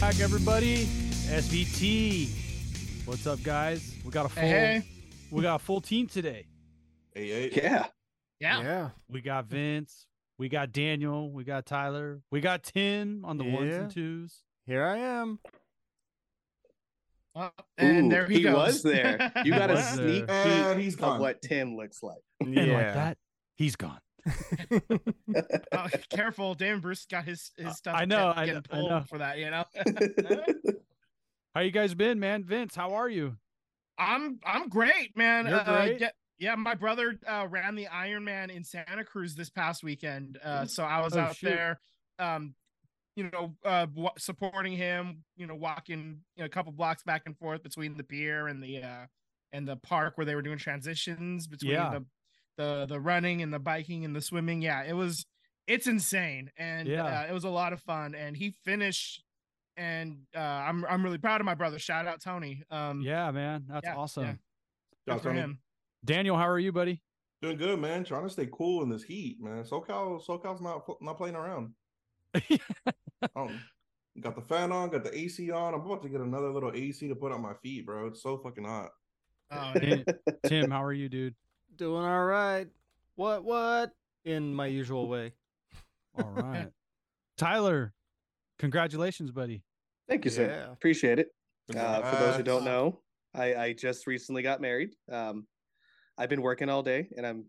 back, everybody. SVT. What's up, guys? We got a full Hey, we got a full team today. Hey, hey. Yeah. yeah. Yeah. We got Vince, we got Daniel, we got Tyler, we got Tim on the ones and twos. Here I am. Uh, and Ooh, there he, goes. was there. You got a sneak peek And he's of gone. what Tim looks like. And like Yeah. that, he's gone. Oh, careful, Damon Bruce got his his stuff. I know, kept I getting know, I know. for that. You know, How you guys been, man? Vince, how are you? I'm I'm great, man. You're Uh, great? yeah, yeah, my brother uh, ran the Ironman in Santa Cruz this past weekend, uh, so I was Oh, out shoot. there, um, you know, uh, wa- supporting him. You know, walking you know, a couple blocks back and forth between the pier and the uh, and the park where they were doing transitions between Yeah. the the the running and the biking and the swimming. Yeah, it was it's insane, and Yeah. uh, it was a lot of fun. And he finished, and uh, I'm I'm really proud of my brother. Shout out Tony. Um, Yeah, man. That's yeah, awesome. yeah. Good for him. Daniel, how are you, buddy? Doing good, man. Trying to stay cool in this heat, man. SoCal, SoCal's not not playing around. um, got the fan on, got the AC on. I'm about to get another little AC to put on my feet, bro. It's so fucking hot. Oh, Tim, Tim, how are you, dude? Doing all right. What, what? In my usual way. All right. Tyler, congratulations, buddy. Thank you, sir. Yeah. Appreciate it. Uh, for those who don't know, I, I just recently got married. Um, I've been working all day and I'm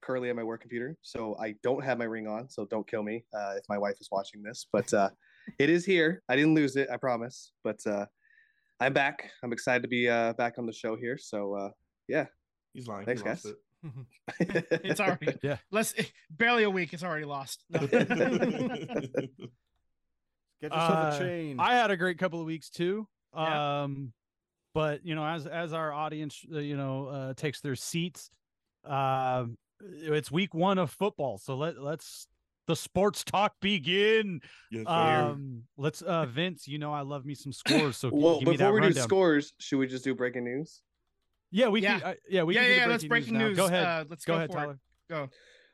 currently at my work computer. So I don't have my ring on. So don't kill me uh, if my wife is watching this. But uh, it is here. I didn't lose it. I promise. But uh, I'm back. I'm excited to be uh, back on the show here. So uh, yeah. He's lying. Thanks, he guys. it. It's already Yeah. less barely a week. It's already lost. No. Get yourself Uh, a chain. I had a great couple of weeks too. Yeah. Um, but you know, as as our audience, uh, you know, uh, takes their seats, uh, it's week one of football. So let let's the sports talk begin. Yes, sir. Um, let's uh, Vince, you know, I love me some scores. So well, give me before that we do scores, should we just do breaking news? Yeah, we Yeah. can. Uh, yeah, we yeah, can. do the yeah. Let's breaking now. news. Go ahead. Uh, let's go go, ahead, for it. Tyler. Go.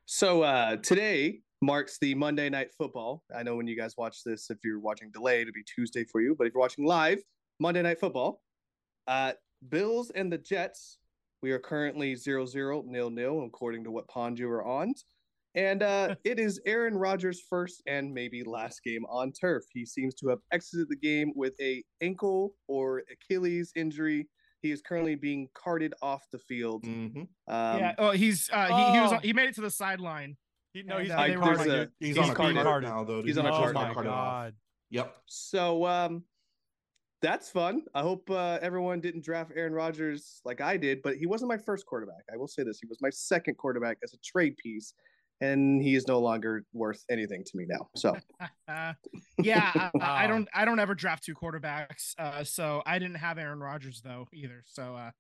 So uh, today marks the Monday Night Football. I know when you guys watch this, if you're watching delayed, it'll be Tuesday for you. But if you're watching live, Monday Night Football, uh, Bills and the Jets. We are currently 0 0, nil nil, according to what pond you are on. And uh, it is Aaron Rodgers' first and maybe last game on turf. He seems to have exited the game with a ankle or Achilles injury. He is currently being carted off the field. Mhm. Um, yeah. Oh, he's uh, he, he was Oh. he made it to the sideline. He, no, he's being they were like- He's, He's on a carded. card now, though. He's on a oh my now. off. god. Yep. So um that's fun. I hope uh, everyone didn't draft Aaron Rodgers like I did, but he wasn't my first quarterback. I will say this: he was my second quarterback as a trade piece, and he is no longer worth anything to me now. So Uh, yeah, I, I don't I don't ever draft two quarterbacks. Uh, so I didn't have Aaron Rodgers though either. So uh,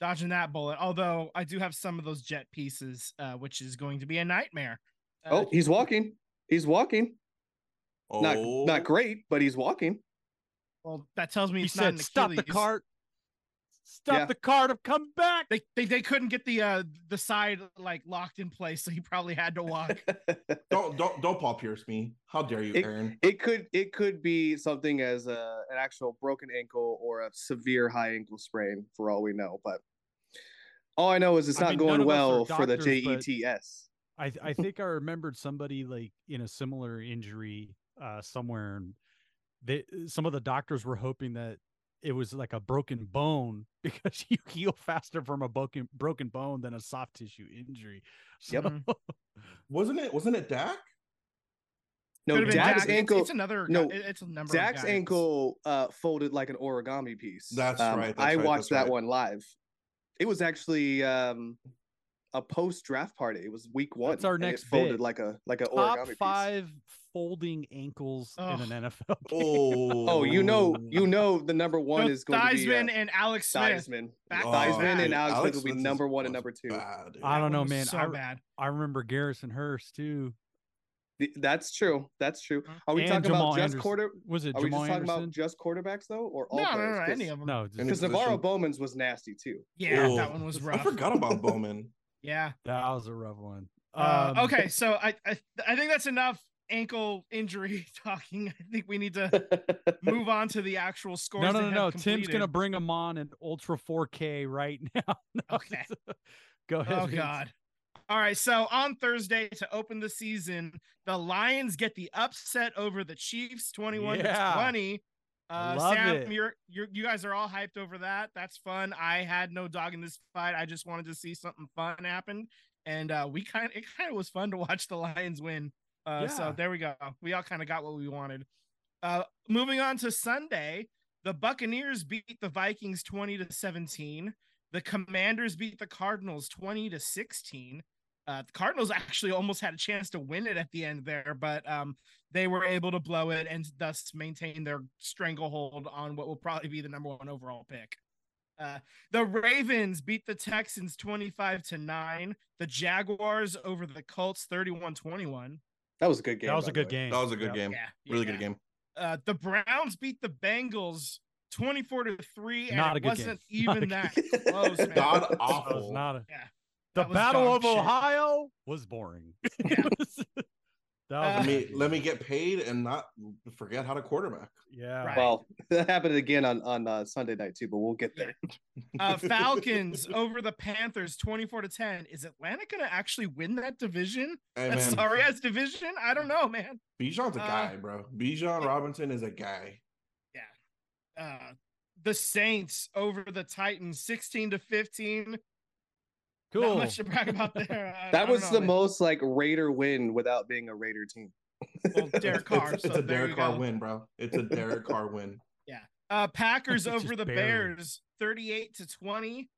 dodging that bullet. Although I do have some of those jet pieces, uh, which is going to be a nightmare. Uh, oh, he's walking. He's walking. Not Oh, not great, but he's walking. well, that tells me He it's not said, an "Stop the cart. Stop Yeah. the cart. I've come back." They, they they couldn't get the uh the side like locked in place, so he probably had to walk. Don't don't don't Paul Pierce me. How dare you, It- Aaron? it could it could be something as a, an actual broken ankle or a severe high ankle sprain for all we know. But all I know is it's I not mean, going of us are well for the JETS. I th- I think I remembered somebody like in a similar injury uh somewhere and they some of the doctors were hoping that it was like a broken bone because you heal faster from a broken broken bone than a soft tissue injury. Yep. Wasn't it? Wasn't it Dak? No, Dak's Dak. Ankle. It's, another. no, it's a number. Dak's of guys. ankle uh, folded like an origami piece. That's Um, right, that's I right, watched that right. one live. It was actually um, a post draft party. It was week one. That's our next folded bit. like a like a Top origami piece. Five folding ankles Ugh. in an NFL game. Oh, Oh, you know, you know, the number one Both is going to be uh, and Alex Smith. Theismann. Back to Theismann and Alex Smith will be Smith number one and number two. bad. I don't know, man. So I, bad. I remember Garrison Hearst too. Th- That's true. That's true. Are we And talking Jamal about just Anderson. quarter? Was it Are we just talking Anderson? about just quarterbacks though, or all No, no, players? no, no, any of them. no, Because position. NaVorro Bowman's was nasty too. Yeah, Oh, that one was rough. I forgot about Bowman. Yeah. that was a rough one. Uh, Um, okay, so I, I I think that's enough ankle injury talking. I think we need to move on to the actual scores. No, no, that no, have no. Tim's gonna bring them on in Ultra 4K right now. No, Okay. Go ahead. Oh Vince. God. All right. So on Thursday to open the season, the Lions get the upset over the Chiefs, twenty-one Yeah. to twenty. Uh, love Sam, it. you're you're you guys are all hyped over that. That's fun. I had no dog in this fight. I just wanted to see something fun happen, and uh, we kind of it kind of was fun to watch the Lions win. Uh, So there we go. We all kind of got what we wanted. Uh, moving on to Sunday, the Buccaneers beat the Vikings twenty to seventeen. The Commanders beat the Cardinals 20 to 16. Uh, the Cardinals actually almost had a chance to win it at the end there, but um, they were able to blow it and thus maintain their stranglehold on what will probably be the number one overall pick. Uh, the Ravens beat the Texans 25 to 9. The Jaguars over the Colts 31 21. That was a good game. That was a good way. game. That was a good Yep. game. Yeah. Really yeah. good game. Uh, the Browns beat the Bengals 24 to 3. And Not a it good wasn't game. Even good that close, man. God That was awful. not a. Yeah. The Battle of shit. Ohio was boring. Yeah. Let me let me get paid and not forget how to quarterback. Yeah. Right. Well, that happened again on on uh, Sunday night too, but we'll get there. uh, Falcons over the Panthers 24 to 10. Is Atlanta going to actually win that division? Hey That man, sorry ass division? I don't know, man. Bijan's a Uh, guy, bro. Bijan Robinson is a guy. Yeah. Uh, the Saints over the Titans 16 to 15. Cool. Not much to brag about there. I- I That don't was know, the man. most like Raider win without being a Raider team. Well, Derek Carr. It's, so it's a there Derek Carr go. win, bro. It's a Derek Carr win. Yeah. Uh, Packers over the barely. Bears 38 to 20.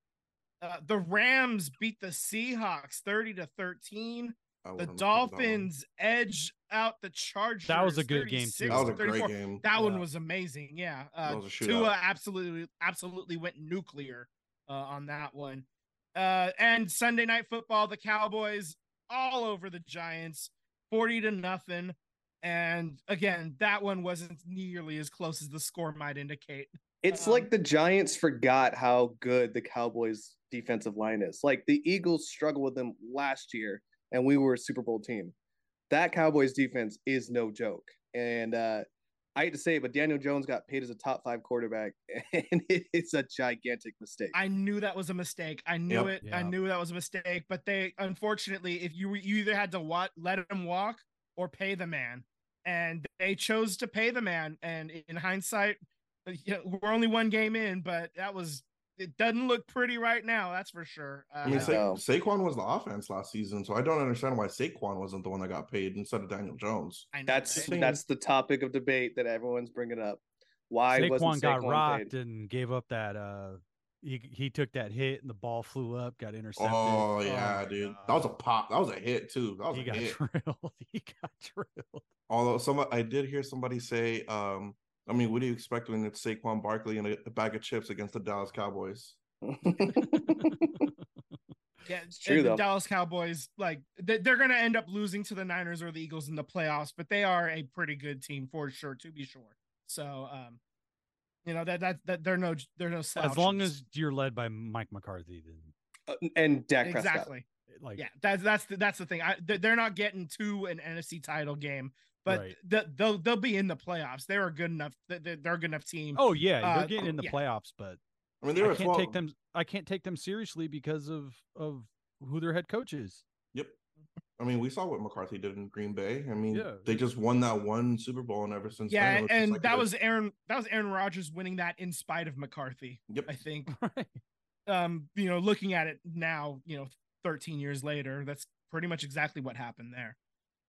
Uh, the Rams beat the Seahawks 30 to 13. The wouldn't have called that one. Dolphins edge out the Chargers. That was a good game, too. That was a to great game. That one was amazing. Yeah. Uh, was. Tua absolutely, absolutely went nuclear uh, on that one. Uh, and Sunday night football, the Cowboys all over the Giants, 40 to nothing. And again, that one wasn't nearly as close as the score might indicate. It's Um, like the Giants forgot how good the Cowboys defensive line is. Like the Eagles struggled with them last year, and we were a Super Bowl team. That Cowboys defense is no joke. And uh, I hate to say it, but Daniel Jones got paid as a top five quarterback, and it's a gigantic mistake. I knew that was a mistake. I knew Yep. it. I knew that was a mistake. But they, unfortunately, if you you either had to what let him walk or pay the man, and they chose to pay the man. And in hindsight, you know, we're only one game in, but that was it. Doesn't look pretty right now. That's for sure. Uh, I mean, Yeah. Sa- No. Saquon was the offense last season, so I don't understand why Saquon wasn't the one that got paid instead of Daniel Jones. I know, That's right? that's the topic of debate that everyone's bringing up. Why Saquon wasn't got Saquon rocked paid? and gave up that. uh he, he took that hit and the ball flew up, got intercepted. Oh yeah, my dude, God. that was a pop. That was a hit too. That was he a got hit. drilled. He got drilled. Although some, I did hear somebody say, um, I mean, what do you expect when it's Saquon Barkley and a, a bag of chips against the Dallas Cowboys? Yeah, It's true, the. Dallas Cowboys, like they- they're going to end up losing to the Niners or the Eagles in the playoffs, but they are a pretty good team for sure, to be sure. So, um, you know that that that they're no they're no As long as you're led by Mike McCarthy, then Uh, and Dak Prescott. exactly, like yeah, that's that's the, that's the thing. I they're not getting to an NFC title game, but Right. the, they'll they'll be in the playoffs. They're a good enough. They're, they're a good enough team. Oh yeah, Uh, they're getting in the yeah. playoffs, but I mean, they I can't 12. take them. I can't take them seriously because of of who their head coach is. Yep. I mean, we saw what McCarthy did in Green Bay. I mean, Yeah, they just won that one Super Bowl, and ever since yeah, then, and, and like that a- was Aaron that was Aaron Rodgers winning that in spite of McCarthy. Yep. I think. Right. um, you know, looking at it now, you know, 13 years later, that's pretty much exactly what happened there.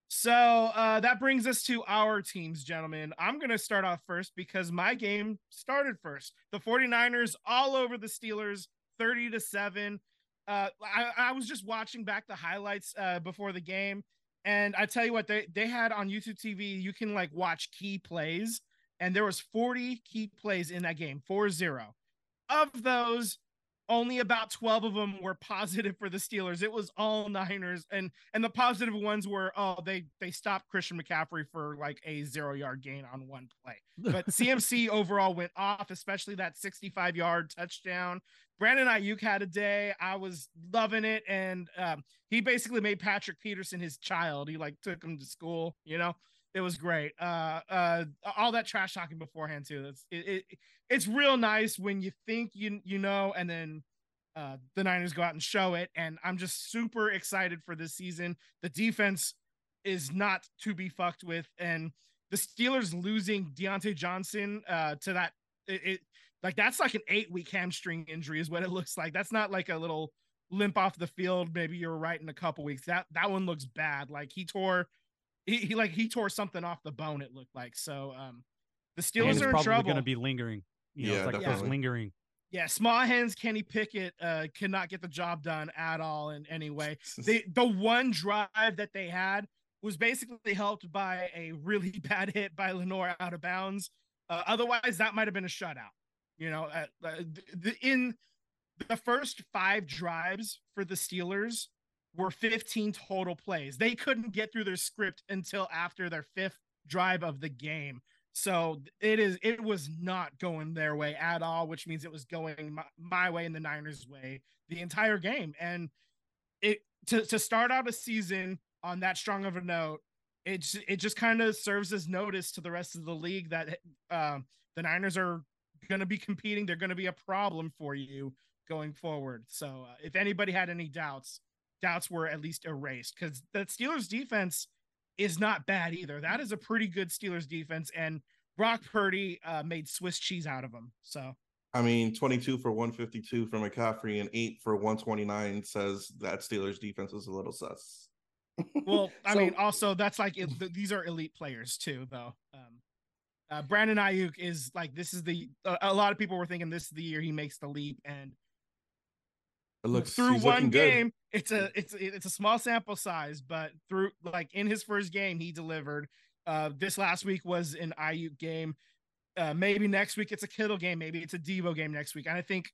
So uh, that brings us to our teams, gentlemen. I'm going to start off first because my game started first. The 49ers all over the Steelers, 30 to 7. Uh, I, I was just watching back the highlights uh, before the game. And I tell you what, they, they had on YouTube TV, you can like watch key plays. And there was 40 key plays in that game, 4-0. Of those, only about 12 of them were positive for the Steelers. It was all Niners and and the positive ones were oh they they stopped Christian McCaffrey for like a 0-yard gain on one play. But CMC overall went off, especially that 65-yard touchdown. Brandon Aiyuk had a day. I was loving it, and um, he basically made Patrick Peterson his child. He like took him to school. You know, it was great. Uh, uh, all that trash talking beforehand too. That's it, it. It's real nice when you think you you know, and then uh, the Niners go out and show it. And I'm just super excited for this season. The defense is not to be fucked with, and the Steelers losing Diontae Johnson uh, to that it, it like that's like an eight week hamstring injury is what it looks like. That's not like a little limp off the field. Maybe you're right in a couple weeks. That that one looks bad. Like he tore he, he like he tore something off the bone. It looked like so. Um, the Steelers are in probably trouble. going to be lingering. You know, Yeah, it's like just lingering. yeah, small hands Kenny Pickett uh, cannot get the job done at all in any way. the the one drive that they had was basically helped by a really bad hit by Lenoir out of bounds. Uh, otherwise, that might have been a shutout. You know, uh, uh, the, in the first five drives for the Steelers were 15 total plays. They couldn't get through their script until after their fifth drive of the game. So it is it was not going their way at all, which means it was going my, my way and the Niners' way the entire game. And it to to start out a season on that strong of a note, it it just kind of serves as notice to the rest of the league that um, the Niners are going to be competing. They're going to be a problem for you going forward. So uh, if anybody had any doubts, doubts were at least erased because the Steelers defense is not bad either. That is a pretty good Steelers defense, and Brock Purdy uh, made Swiss cheese out of them. So I mean, 22 for 152 from McCaffrey and 8 for 129 says that Steelers defense is a little sus. Well, I So- mean, also that's like it, th- these are elite players too, though. Um, uh, Brandon Aiyuk is like this is the a, a lot of people were thinking this is the year he makes the leap, and It looks through one looking good. game, it's a it's it's a small sample size, but through like in his first game, he delivered. Uh, this last week was an Aiyuk game. Uh, maybe next week it's a Kittle game. Maybe it's a Devo game next week. And I think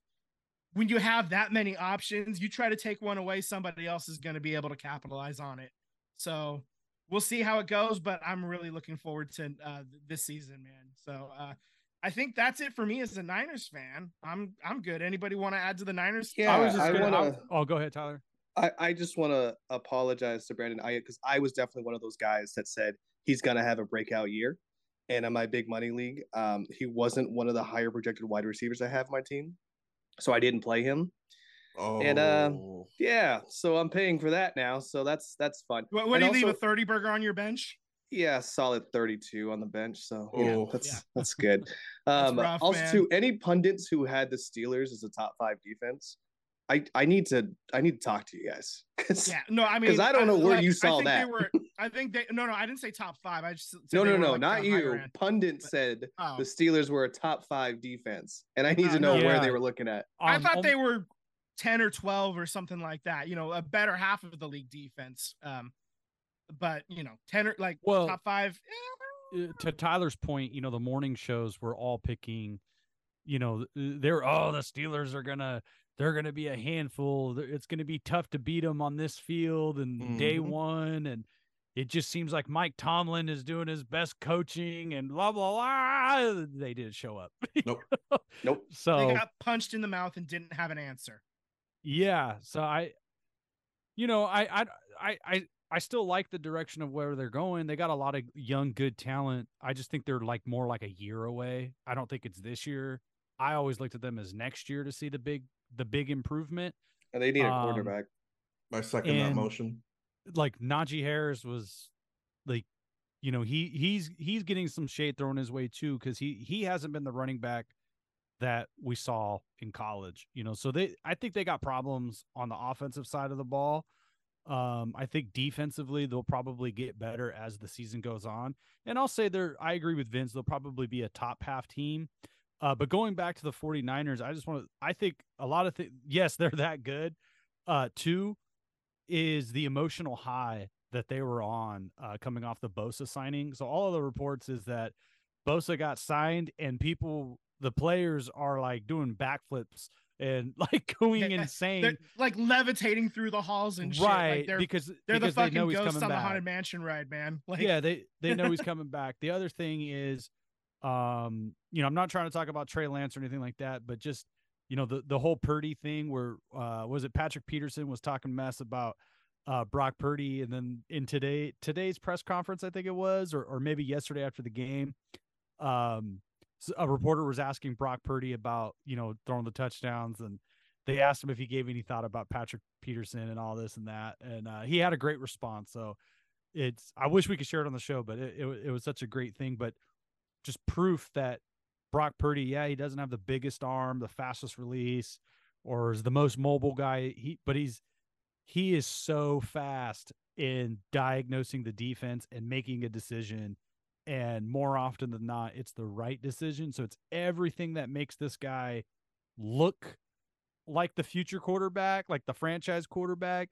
when you have that many options, you try to take one away, somebody else is going to be able to capitalize on it. So we'll see how it goes, but I'm really looking forward to uh, this season, man. So uh, I think that's it for me as a Niners fan. I'm I'm good. Anybody want to add to the Niners? Yeah, I was just I gonna. wanna- Oh, go ahead, Tyler. I, I just want to apologize to Brandon Aiyuk because I was definitely one of those guys that said he's going to have a breakout year. And in my big money league, um, he wasn't one of the higher projected wide receivers I have on my team. So I didn't play him. Oh, And, uh, Yeah. So I'm paying for that now. So that's that's fun. What, what do And you leave a 30 burger on your bench? Yeah, solid 32 on the bench. So yeah, Oh. that's Yeah. that's good. That's Um, rough, also, man. too, any pundits who had the Steelers as a top five defense, I I need to I need to talk to you guys. Yeah, no, I mean, because I don't know where like, you saw I think that. They were, I think they. No, no, I didn't say top five. I just No, no, no, like, not you. end. Pundit But- said Oh. the Steelers were a top five defense, and I need Uh, to know no. where Yeah. they were looking at. I Um, thought um, they were ten or twelve or something like that. You know, a better half of the league defense. Um, but you know, ten or like Well, top five. eh, uh, to Tyler's point, you know, the morning shows were all picking, you know, they're oh the Steelers are gonna they're gonna be a handful. It's gonna be tough to beat them on this field and day Mhm. one, and it just seems like Mike Tomlin is doing his best coaching and blah blah blah. They didn't show up. Nope. Nope. So They got punched in the mouth and didn't have an answer. yeah so i you know I, I i i i still like the direction of where they're going they got a lot of young good talent i just think they're like more like a year away i don't think it's this year i always looked at them as next year to see the big the big improvement And they need a Um, quarterback. I second that motion. like Najee Harris was like you know he he's he's getting some shade thrown his way too because he he hasn't been the running back that we saw in college you know so they I think they got problems on the offensive side of the ball um I think defensively they'll probably get better as the season goes on and I'll say they're I agree with Vince they'll probably be a top half team uh but going back to the 49ers I just want to I think a lot of things yes they're that good uh two is the emotional high that they were on uh, coming off the Bosa signing. So all of the reports is that Bosa got signed and people, the players are like doing backflips and like going insane. They're like levitating through the halls and shit. Like, right. they're because they're the because they fucking know he's ghosts coming on the haunted mansion ride, man. Like, yeah, they they know he's coming back. The other thing is, um, you know, I'm not trying to talk about Trey Lance or anything like that, but just you know the the whole Purdy thing where uh was it Patrick Peterson was talking mess about uh Brock Purdy and then in today today's press conference I think it was or or maybe yesterday after the game um a reporter was asking Brock Purdy about you know throwing the touchdowns and they asked him if he gave any thought about Patrick Peterson and all this and that and uh, he had a great response so it's I wish we could share it on the show but it, it, it was such a great thing but just proof that Brock Purdy, yeah, he doesn't have the biggest arm, the fastest release, or is the most mobile guy. He, but he's he is so fast in diagnosing the defense and making a decision. And more often than not, it's the right decision. So it's everything that makes this guy look like the future quarterback, like the franchise quarterback,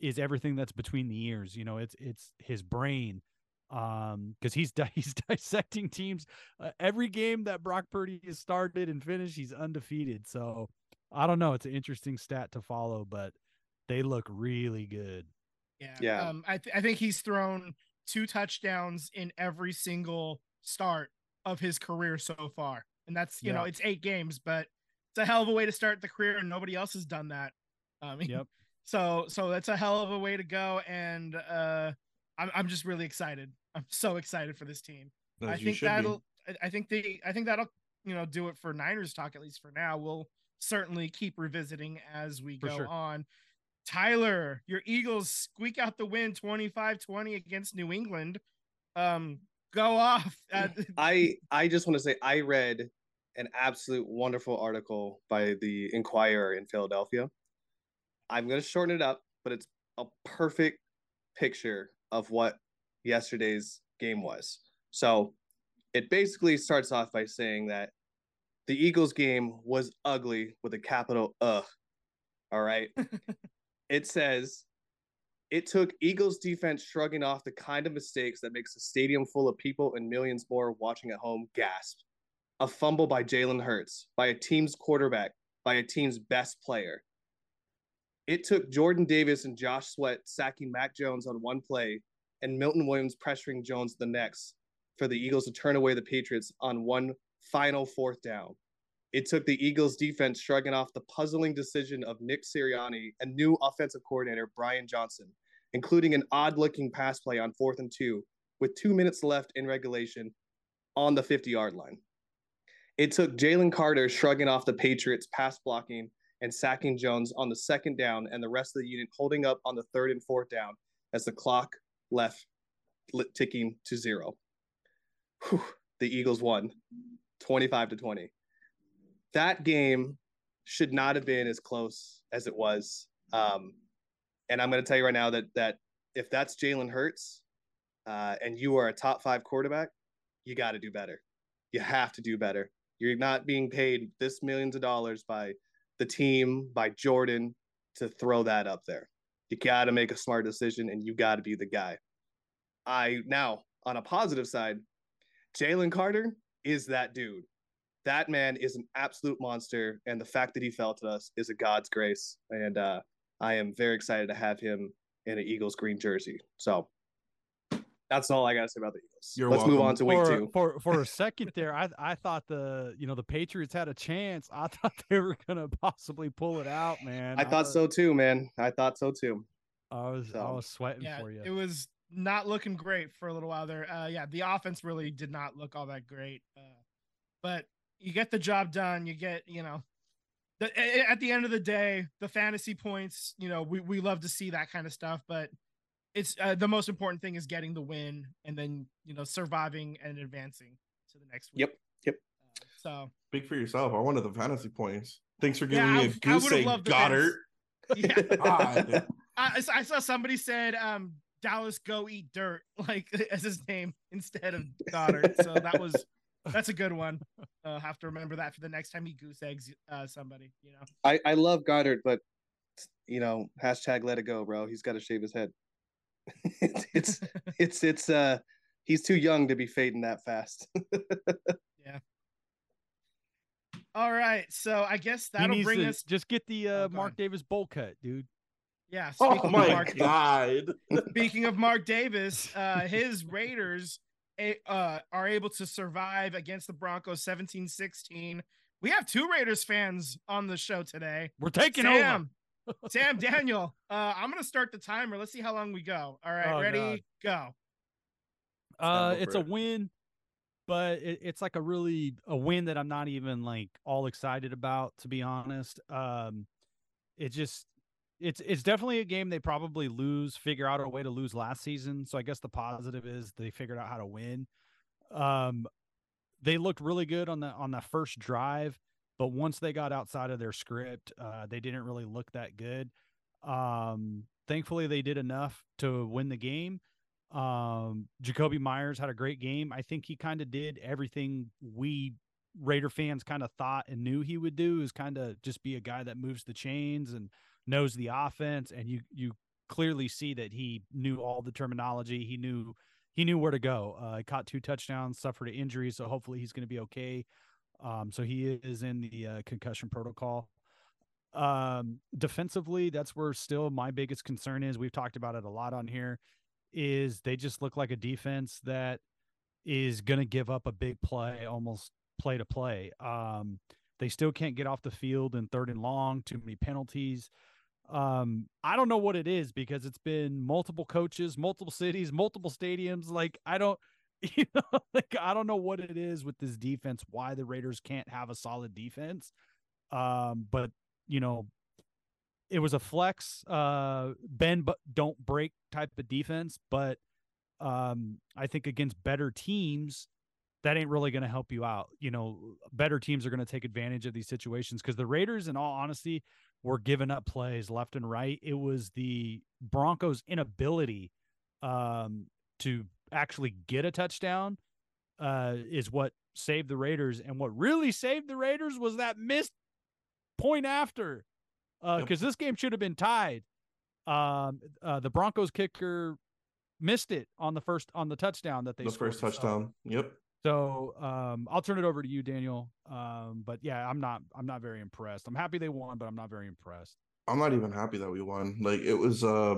is everything that's between the ears. You know, it's it's his brain, um because he's he's dissecting teams uh, every game that Brock Purdy has started and finished he's undefeated so I don't know it's an interesting stat to follow but they look really good yeah yeah um I, th- I think he's thrown two touchdowns in every single start of his career so far and that's you yeah. know it's eight games but it's a hell of a way to start the career and nobody else has done that um yep so so that's a hell of a way to go and uh I'm, I'm just really excited. I'm so excited for this team. As I think that'll. Be. I think they. I think that'll. You know, do it for Niners talk at least for now. We'll certainly keep revisiting as we for go sure. on. Tyler, your Eagles squeak out the win 25-20 against New England. Um, go off. I I just want to say I read an absolute wonderful article by the Inquirer in Philadelphia. I'm going to shorten it up, but it's a perfect picture of what yesterday's game was. So it basically starts off by saying that the Eagles game was ugly with a capital ugh. All right. it says it took Eagles defense shrugging off the kind of mistakes that makes a stadium full of people and millions more watching at home gasp. A fumble by Jalen Hurts, by a team's quarterback, by a team's best player. It took Jordan Davis and Josh Sweat sacking Mac Jones on one play and Milton Williams pressuring Jones the next for the Eagles to turn away the Patriots on one final fourth down. It took the Eagles defense shrugging off the puzzling decision of Nick Sirianni and new offensive coordinator Brian Johnson, including an odd looking pass play on fourth and two with two minutes left in regulation on the 50 yard line. It took Jalen Carter shrugging off the Patriots' pass blocking and sacking Jones on the second down, and the rest of the unit holding up on the third and fourth down as the clock left ticking to zero. Whew, the Eagles won 25 to 20. That game should not have been as close as it was. Um, and I'm going to tell you right now that that if that's Jalen Hurts uh, and you are a top five quarterback, you got to do better. You have to do better. You're not being paid this millions of dollars by the team, by Jordan, to throw that up there. You got to make a smart decision and you got to be the guy. I now, on a positive side, Jalen Carter is that dude. That man is an absolute monster. And the fact that he fell to us is a God's grace. And uh, I am very excited to have him in an Eagles green jersey. So that's all I gotta say about the Eagles. You're Let's welcome. move on to week for, two. For for a second there, I I thought the you know the Patriots had a chance. I thought they were gonna possibly pull it out, man. I, I thought was, so too, man. I thought so too. I was so. I was sweating yeah, for you. It was not looking great for a little while there. Uh, yeah, the offense really did not look all that great. Uh, but you get the job done. You get you know the, at the end of the day, the fantasy points, you know, we, we love to see that kind of stuff, but it's uh, the most important thing is getting the win and then you know surviving and advancing to the next week. Yep. Yep. Uh, so speak for yourself. I wanted the fantasy points. Thanks for giving yeah, me a goose egg, Goedert. Yeah. I, I, saw somebody said um, Dallas go eat dirt like as his name instead of Goedert. So that was that's a good one. Uh, have to remember that for the next time he goose eggs uh, somebody. You know. I I love Goedert, but you know hashtag let it go, bro. He's got to shave his head. it's, it's it's it's uh he's too young to be fading that fast. yeah. All right, so I guess that'll bring to, us. Just get the uh, oh, Mark Davis bowl cut, dude. Yeah. Oh my Mark, god. Speaking of Mark Davis, uh, his Raiders uh, are able to survive against the Broncos 17-16 we have two Raiders fans on the show today. We're taking over. Sam, Sam, Daniel. Uh, I'm gonna start the timer. Let's see how long we go. All right, Oh, ready, go. Uh, it's for a win, but it, it's like a really a win that I'm not even like all excited about, to be honest. Um, it just it's it's definitely a game they probably lose, figure out a way to lose last season. So I guess the positive is they figured out how to win. Um, they looked really good on the on the first drive, but once they got outside of their script, uh, they didn't really look that good. Um, thankfully, they did enough to win the game. Um, Jakobi Meyers had a great game. I think he kind of did everything we Raider fans kind of thought and knew he would do is kind of just be a guy that moves the chains and knows the offense. And you you clearly see that he knew all the terminology. He knew he knew where to go. Uh, caught two touchdowns, suffered an injury, so hopefully he's going to be okay. Um, so he is in the uh, concussion protocol. Um, defensively, that's where still my biggest concern is. We've talked about it a lot on here. Is they just look like a defense that is going to give up a big play almost play to play. Um, they still can't get off the field in third and long. Too many penalties. Um, I don't know what it is because it's been multiple coaches, multiple cities, multiple stadiums. Like I don't, you know, like I don't know what it is with this defense. Why the Raiders can't have a solid defense. Um, but you know, it was a flex, uh, bend but don't break type of defense. But um, I think against better teams, that ain't really going to help you out. You know, better teams are going to take advantage of these situations because the Raiders, in all honesty, were giving up plays left and right. It was the Broncos' inability um, to actually get a touchdown uh, is what saved the Raiders. And what really saved the Raiders was that missed point after, because Yep. this game should have been tied. Um, uh, the Broncos kicker missed it on the first on the touchdown that they the scored. first touchdown. Yep. So um, I'll turn it over to you, Daniel. Um, but yeah, I'm not I'm not very impressed. I'm happy they won, but I'm not very impressed. I'm not even happy that we won. Like it was uh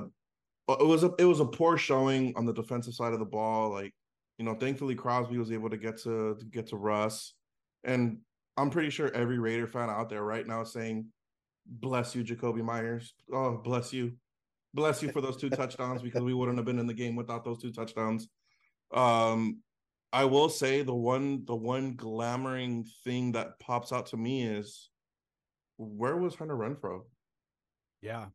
it was a it was a poor showing on the defensive side of the ball. Like, you know, thankfully Crosby was able to get to, to get to Russ. And I'm pretty sure every Raider fan out there right now is saying, Bless you, Jakobi Meyers. Oh, bless you. Bless you for those two touchdowns because we wouldn't have been in the game without those two touchdowns. Um I will say the one the one glamoring thing that pops out to me is where was Hunter Renfrow? Yeah.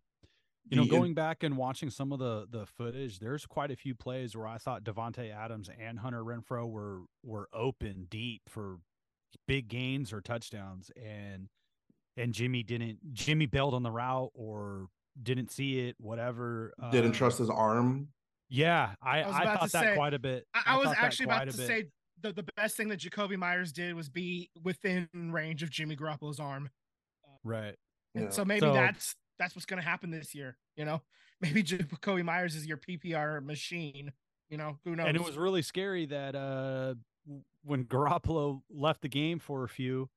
You know, going back and watching some of the the footage, there's quite a few plays where I thought Davante Adams and Hunter Renfrow were were open deep for big gains or touchdowns, and and Jimmy didn't. Jimmy bailed on the route or didn't see it. Whatever. didn't Um, trust his arm. Yeah, I I I, thought that say- quite a bit. I, I was actually about to bit. say the, the best thing that Jakobi Meyers did was be within range of Jimmy Garoppolo's arm. right. And Yeah. so maybe So- that's that's what's going to happen this year. You know, maybe Jakobi Meyers is your PPR machine. You know, who knows? And it was really scary that uh when Garoppolo left the game for a few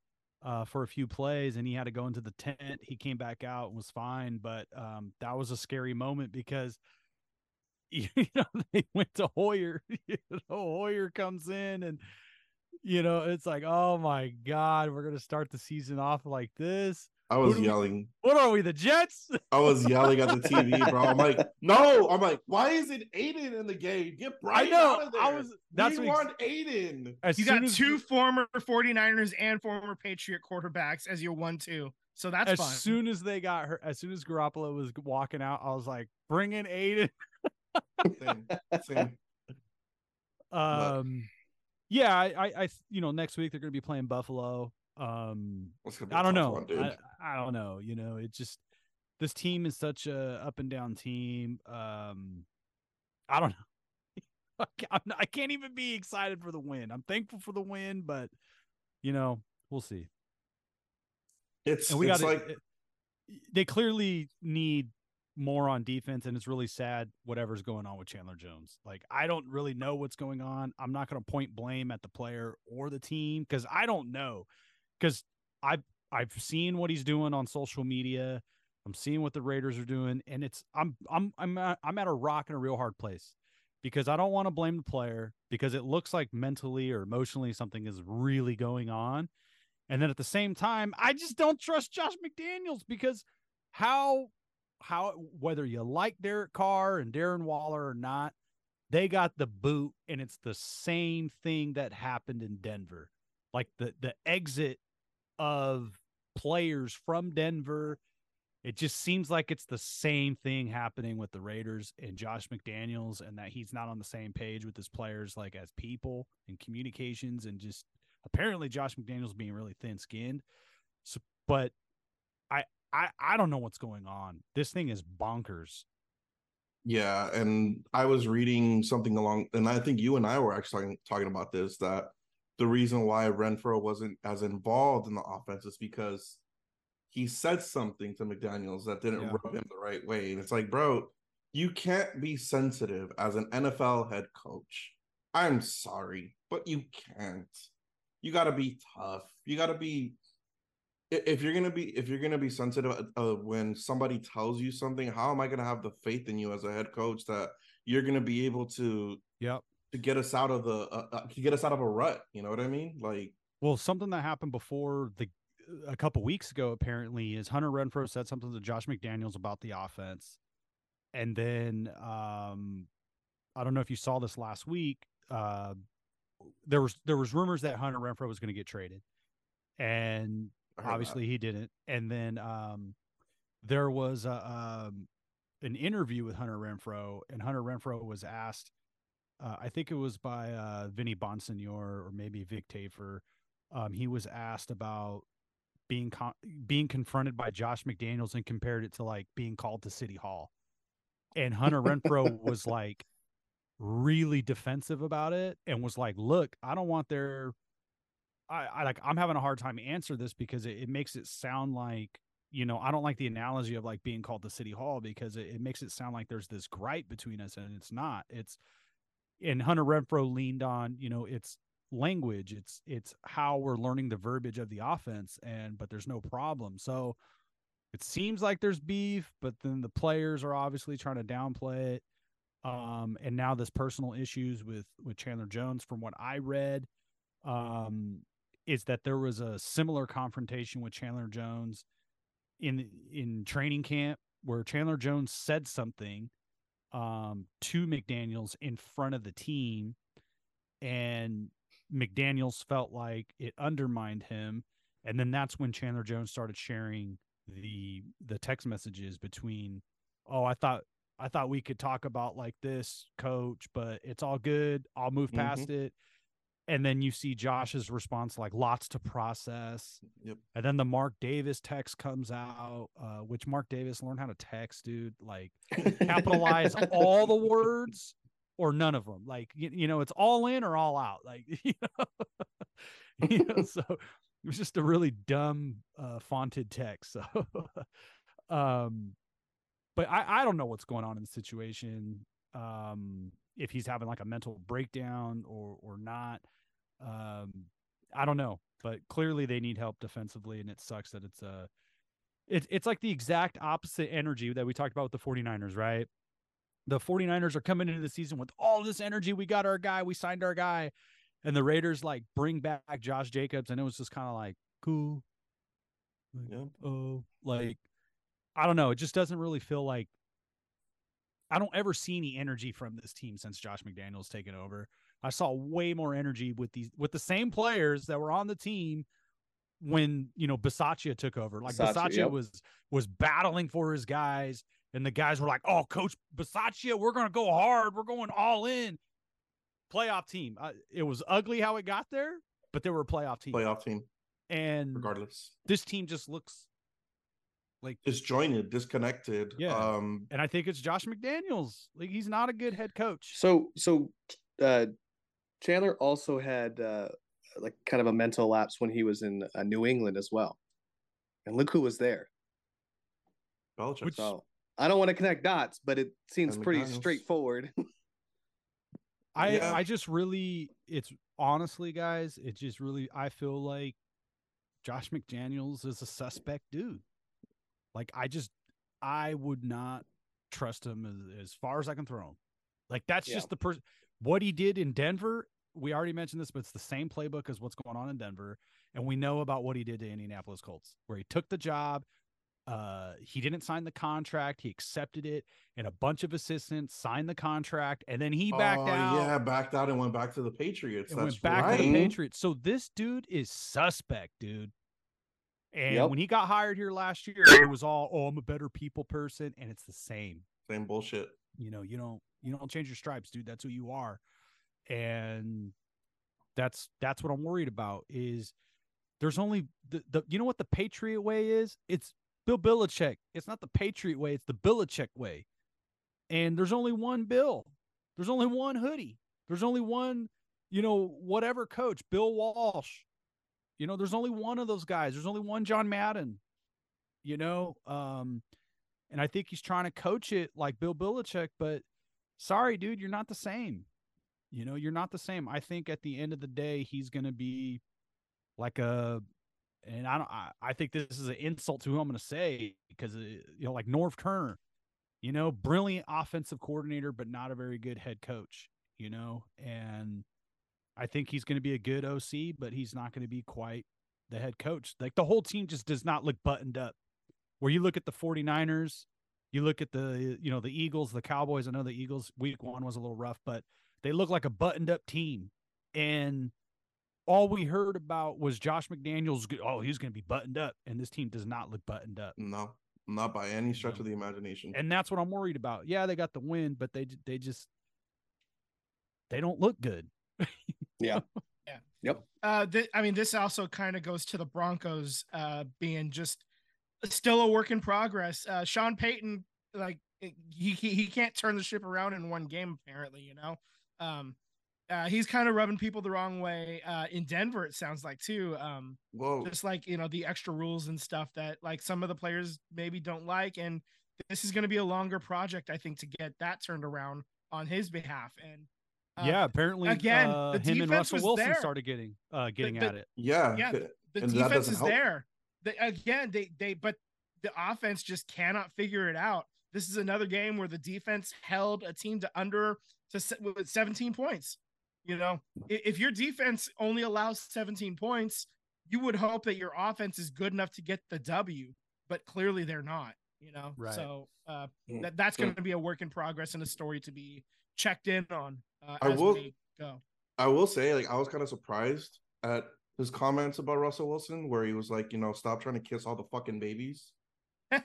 uh for a few plays and he had to go into the tent, he came back out and was fine, but um that was a scary moment because you know they went to Hoyer, you know, Hoyer comes in and you know, it's like, "Oh my god, we're going to start the season off like this." I Who was do we- yelling. What are we, the Jets? I was yelling at the TV, bro. I'm like, no. I'm like, why is it Aidan in the game? Get Brian know, out of there. I was- that's we what ex- want Aidan. As you soon got as- two former 49ers and former Patriot quarterbacks as your one two. So that's as fine. soon as they got her, as soon as Garoppolo was walking out, I was like, "Bring in Aidan." Same, same. Um, yeah, I, I, I, you know, next week they're going to be playing Buffalo. Um, It's gonna be a I don't know. one. I, I don't know. You know, it just this team is such a up and down team. Um, I don't know. I'm not, I can't even be excited for the win. I'm thankful for the win, but you know, we'll see. it's And we it's got like they clearly need more on defense, and it's really sad whatever's going on with Chandler Jones. Like I don't really know what's going on. I'm not going to point blame at the player or the team because I don't know. Because I've I've seen what he's doing on social media. I'm seeing what the Raiders are doing, and it's I'm I'm I'm at, I'm at a rock in a real hard place because I don't want to blame the player because it looks like mentally or emotionally something is really going on. And then at the same time, I just don't trust Josh McDaniels because how how whether you like Derek Carr and Darren Waller or not, they got the boot and it's the same thing that happened in Denver. Like the the exit of players from Denver it just seems like it's the same thing happening with the Raiders and Josh McDaniels, and that he's not on the same page with his players, like as people and communications, and just apparently Josh McDaniels being really thin skinned. So, but I, I, I don't know what's going on. This thing is bonkers. Yeah, and I was reading something along, and I think you and I were actually talking, about this that the reason why Renfrow wasn't as involved in the offense is because he said something to McDaniels that didn't yeah. rub him the right way. And it's like, bro, you can't be sensitive as an NFL head coach. I'm sorry, but you can't. You got to be tough. You got to be if you're gonna be if you're gonna be sensitive uh, when somebody tells you something how am i gonna have the faith in you as a head coach that you're gonna be able to yep. to get us out of the uh, uh, to get us out of a rut you know what i mean? Like well something that happened before the a couple weeks ago, apparently, is Hunter Renfrow said something to Josh McDaniels about the offense, and then um, I don't know if you saw this last week. Uh, there was there was rumors that Hunter Renfrow was going to get traded, and obviously that. he didn't. And then um, there was a, um, an interview with Hunter Renfrow, and Hunter Renfrow was asked. Uh, I think it was by uh, Vinny Bonsignore or maybe Vic Tafur. Um, he was asked about being con- being confronted by Josh McDaniels and compared it to like being called to City Hall. And Hunter Renfrow was like really defensive about it and was like, "Look, I don't want their I, I like I'm having a hard time answer this because it, it, makes it sound like you know I don't like the analogy of like being called the City Hall because it, it makes it sound like there's this gripe between us and it's not. It's and Hunter Renfrow leaned on you know it's language it's it's how we're learning the verbiage of the offense and but there's no problem so it seems like there's beef but then the players are obviously trying to downplay it um and now this personal issues with with Chandler Jones from what I read um is that there was a similar confrontation with Chandler Jones in in training camp where Chandler Jones said something um to McDaniels in front of the team and McDaniels felt like it undermined him, and then that's when Chandler Jones started sharing the the text messages between, oh, I thought I thought we could talk about like this, coach, but it's all good. I'll move past mm-hmm. it. And then you see Josh's response, like lots to process. Yep. And then the Mark Davis text comes out, uh, which Mark Davis learned how to text, dude. Like capitalize all the words or none of them. Like you, you know, it's all in or all out. Like you know, you know so it was just a really dumb uh, fonted text. So, um, but I I don't know what's going on in the situation. Um, if he's having like a mental breakdown or or not. Um, I don't know, but clearly they need help defensively, and it sucks that it's a. Uh, it's it's like the exact opposite energy that we talked about with the 49ers, right? the 49ers are coming into the season with all this energy. We got our guy, we signed our guy. And the Raiders like bring back Josh Jacobs, and it was just kind of like cool. yeah. Oh, like I don't know. It just doesn't really feel like I don't ever see any energy from this team since Josh McDaniels taken over. I saw way more energy with these with the same players that were on the team when you know Bisaccia took over. Like Bisaccia, yep. was was battling for his guys and the guys were like, "Oh, Coach Bisaccia, we're gonna go hard. We're going all in." Playoff team. Uh, it was ugly how it got there, but they were a playoff team. Playoff team. And regardless, this team just looks like disjointed, disconnected. Yeah. Um, and I think it's Josh McDaniels. Like he's not a good head coach. So, so uh, Chandler also had uh, like kind of a mental lapse when he was in uh, New England as well, and look who was there. Belichick. Which, so, I don't want to connect dots, but it seems pretty straightforward. I yeah. I just really it's honestly guys, it just really I feel like Josh McDaniels is a suspect dude. Like I just I would not trust him as, as far as I can throw him. Like that's yeah. just the person what he did in Denver we already mentioned this, but it's the same playbook as what's going on in Denver, and we know about what he did to Indianapolis Colts, where he took the job. Uh, he didn't sign the contract. He accepted it, and a bunch of assistants signed the contract, and then he backed Oh, out. Yeah, backed out and went back to the Patriots. and That's went back right. to the Patriots. So this dude is suspect, dude. And Yep. when he got hired here last year, it was all, "Oh, I'm a better people person," and it's the same. Same bullshit. You know, you don't you don't change your stripes, dude. That's who you are, and that's that's what I'm worried about. Is there's only the, the you know what the Patriot way is? It's Bill Belichick. It's not the Patriot way. It's the Belichick way. And there's only one Bill. There's only one hoodie. There's only one, you know, whatever coach, Bill Walsh. You know, there's only one of those guys. There's only one John Madden. You know, um, and I think he's trying to coach it like Bill Belichick, but sorry, dude, you're not the same. You know, you're not the same. I think at the end of the day, he's going to be like a, and I don't, I, I think this is an insult to who I'm going to say because, uh, you know, like Norv Turner, you know, brilliant offensive coordinator, but not a very good head coach, you know, and I think he's going to be a good OC, but he's not going to be quite the head coach. Like the whole team just does not look buttoned up. Where you look at the 49ers, you look at the, you know, the Eagles, the Cowboys. I know the Eagles week one was a little rough, but they look like a buttoned up team. And all we heard about was Josh McDaniels. Oh, he's going to be buttoned up. And this team does not look buttoned up. No, not by any stretch No. of the imagination. And that's what I'm worried about. Yeah, they got the win, but they, they just, they don't look good. Yeah. Yeah. Yep. Uh, th- I mean, this also kind of goes to the Broncos uh, being just still a work in progress. Uh, Sean Payton, like he, he he can't turn the ship around in one game. Apparently, you know, um, uh, he's kind of rubbing people the wrong way. Uh, in Denver, it sounds like too. Um, Well, just like you know the extra rules and stuff that like some of the players maybe don't like, and this is going to be a longer project, I think, to get that turned around on his behalf. And uh, yeah, apparently again, uh, the him and defense Russell was Wilson there. started getting uh getting the- at it. yeah, yeah, th- the and that defense doesn't is help. there. They, again, they they but the offense just cannot figure it out. This is another game where the defense held a team to under to se- with 17 points. You know, if your defense only allows 17 points, you would hope that your offense is good enough to get the W, but clearly they're not. You know, Right. so uh, Mm. that that's going to be a work in progress and a story to be checked in on uh, I as will- we go. I will say, like, I was kind of surprised at his comments about Russell Wilson, where he was like, you know, stop trying to kiss all the fucking babies.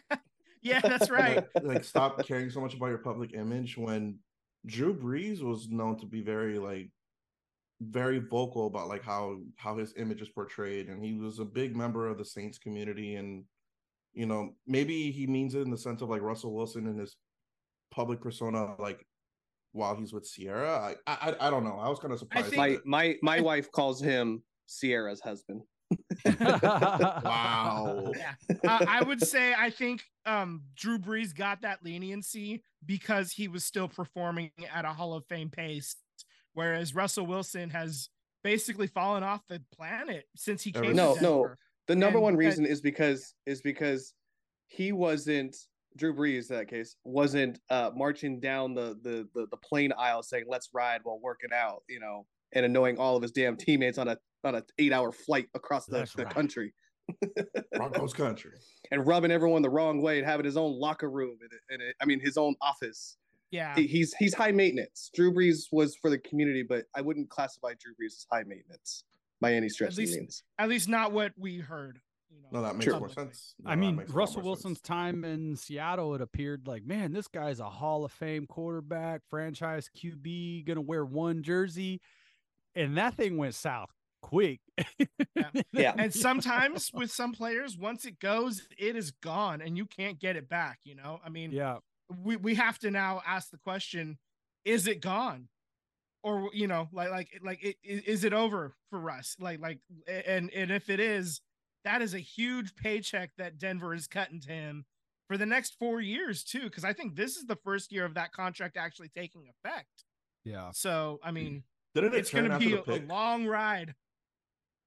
Yeah, that's right. Like, like, stop caring so much about your public image. When Drew Brees was known to be very like very vocal about like how how his image is portrayed, and he was a big member of the Saints community, and you know, maybe he means it in the sense of like Russell Wilson and his public persona, like while he's with Ciara. I I, I don't know. I was kind of surprised. think- My my my wife calls him Ciara's husband. wow. Yeah. uh, I would say I think um, Drew Brees got that leniency because he was still performing at a Hall of Fame pace, whereas Russell Wilson has basically fallen off the planet since he Ever came. No, to no. The number And one that- reason is because is because he wasn't Drew Brees in that case wasn't uh marching down the the the, the plane aisle saying let's ride while working out, you know, and annoying all of his damn teammates on a on a eight hour flight across the, Let's the ride. country Broncos country. and rubbing everyone the wrong way and having his own locker room and, and I mean his own office. Yeah, He- He's he's high maintenance. Drew Brees was for the community, but I wouldn't classify Drew Brees as high maintenance by any stretch of least- the means. at least not what we heard. You know, No, that makes Sure. more sense. No, I mean, makes a lot Russell Wilson's sense. time in Seattle, it appeared like, man, this guy's a Hall of Fame quarterback, franchise QB, gonna wear one jersey, and that thing went south quick. Yeah. And sometimes with some players, once it goes, it is gone, and you can't get it back. You know, I mean, yeah, we we have to now ask the question: Is it gone, or you know, like like like it, i- is it over for Russ? Like like, and and if it is, that is a huge paycheck that Denver is cutting to him for the next four years too. Because I think this is the first year of that contract actually taking effect. yeah. So I mean, Didn't it it's going to be a, a long ride.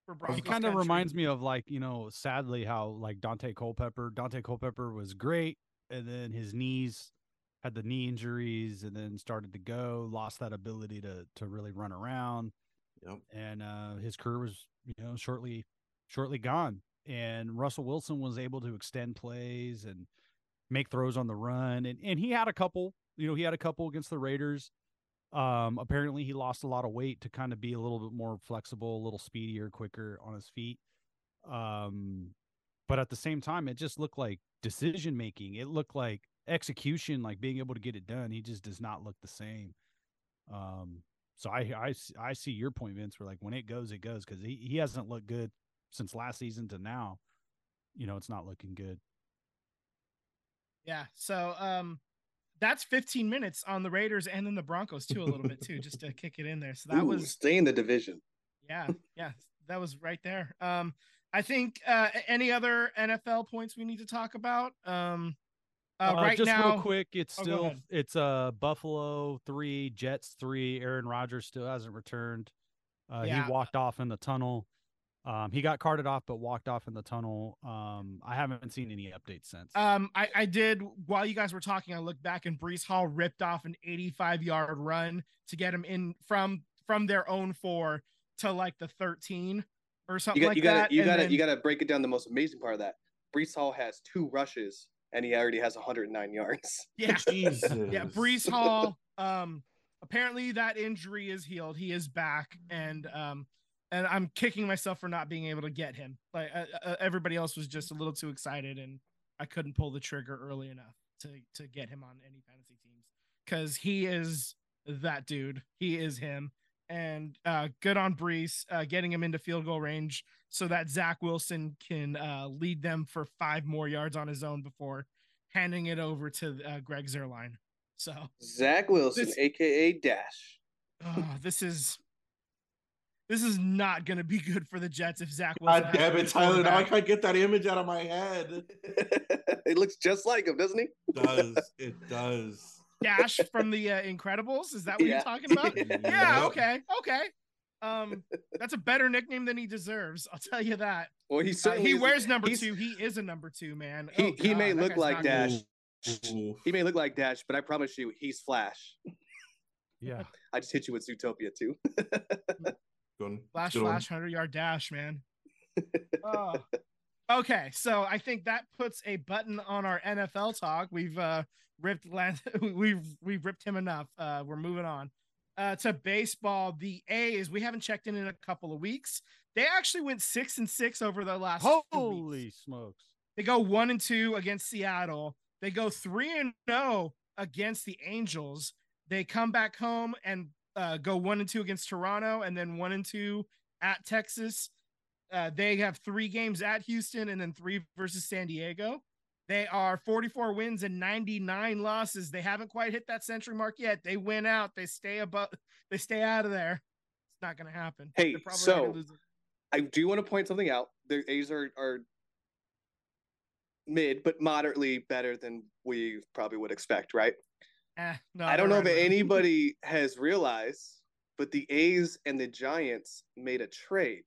For Broncos He kind of reminds me of like you know, sadly how like Daunte Culpepper. Daunte Culpepper was great, and then his knees had the knee injuries, and then started to go, lost that ability to to really run around. Yep. and uh, his career was you know shortly shortly gone. And Russell Wilson was able to extend plays and make throws on the run, and and he had a couple. You know, he had a couple against the Raiders. Um, apparently, he lost a lot of weight to kind of be a little bit more flexible, a little speedier, quicker on his feet. Um, but at the same time, it just looked like decision making. It looked like execution, like being able to get it done. He just does not look the same. Um, so i i see your point, Vince. Where like when it goes, it goes because he he hasn't looked good since last season to now. You know, it's not looking good. Yeah. So um that's 15 minutes on the Raiders and then the Broncos too, a little bit too, just to kick it in there. So that Ooh, was stay in the division. yeah, yeah, that was right there. Um I think uh any other NFL points we need to talk about? Um uh, Uh, right just now real quick, it's Oh, still ahead. it's uh Buffalo three, Jets three. Aaron Rodgers still hasn't returned. Uh, Yeah. He walked off in the tunnel. Um, he got carted off, but walked off in the tunnel. Um, I haven't seen any updates since. Um, I, I did while you guys were talking. I looked back and Breece Hall ripped off an 85 yard run to get him in from from their own four to like the 13 or something You got like you got that. you and got to then- you got to break it down. The most amazing part of that, Breece Hall has two rushes and he already has 109 yards. yeah, Jesus. yeah. Breece Hall. Um, apparently that injury is healed. He is back, and um, and I'm kicking myself for not being able to get him. Like uh, uh, everybody else was just a little too excited, and I couldn't pull the trigger early enough to to get him on any fantasy teams because he is that dude. He is him. And uh, good on Breece uh, getting him into field goal range so that Zach Wilson can uh, lead them for five more yards on his own before handing it over to uh, Greg Zuerlein. So Zach Wilson, This- aka Dash. oh, this is this is not going to be good for the Jets if Zach Wilson. God has to damn it, Tyler! Now I can't get that image out of my head. it looks just like him, doesn't he? It does it does? Dash from the uh, Incredibles. Is that what Yeah. you're talking about? yeah. Yep. Okay. Okay. Um, that's a better nickname than he deserves. I'll tell you that. Well, he Uh, he wears number two. He is a number two, man. He Oh, he may God, that look like Dash. good. Ooh. He may look like Dash, but I promise you, he's Flash. yeah. I just hit you with Zootopia too. Good. Flash, Good one. flash, hundred yard dash, man. Oh. Okay, so I think that puts a button on our NFL talk. We've uh ripped Lance, we've we've ripped him enough. Uh, we're moving on uh, to baseball. The A's. We haven't checked in in a couple of weeks. They actually went six and six over the last. few weeks. Holy smokes! They go one and two against Seattle. They go three and zero against the Angels. They come back home and uh, go one and two against Toronto, and then one and two at Texas. Uh, they have three games at Houston, and then three versus San Diego. They are 44 wins and 99 losses. They haven't quite hit that century mark yet. They win out. They stay above. They stay out of there. It's not going to happen. Hey, so- not gonna lose it. I do want to point something out. The A's are, are mid, but moderately better than we probably would expect, right? Eh, no, I don't know they're if around. anybody has realized, but the A's and the Giants made a trade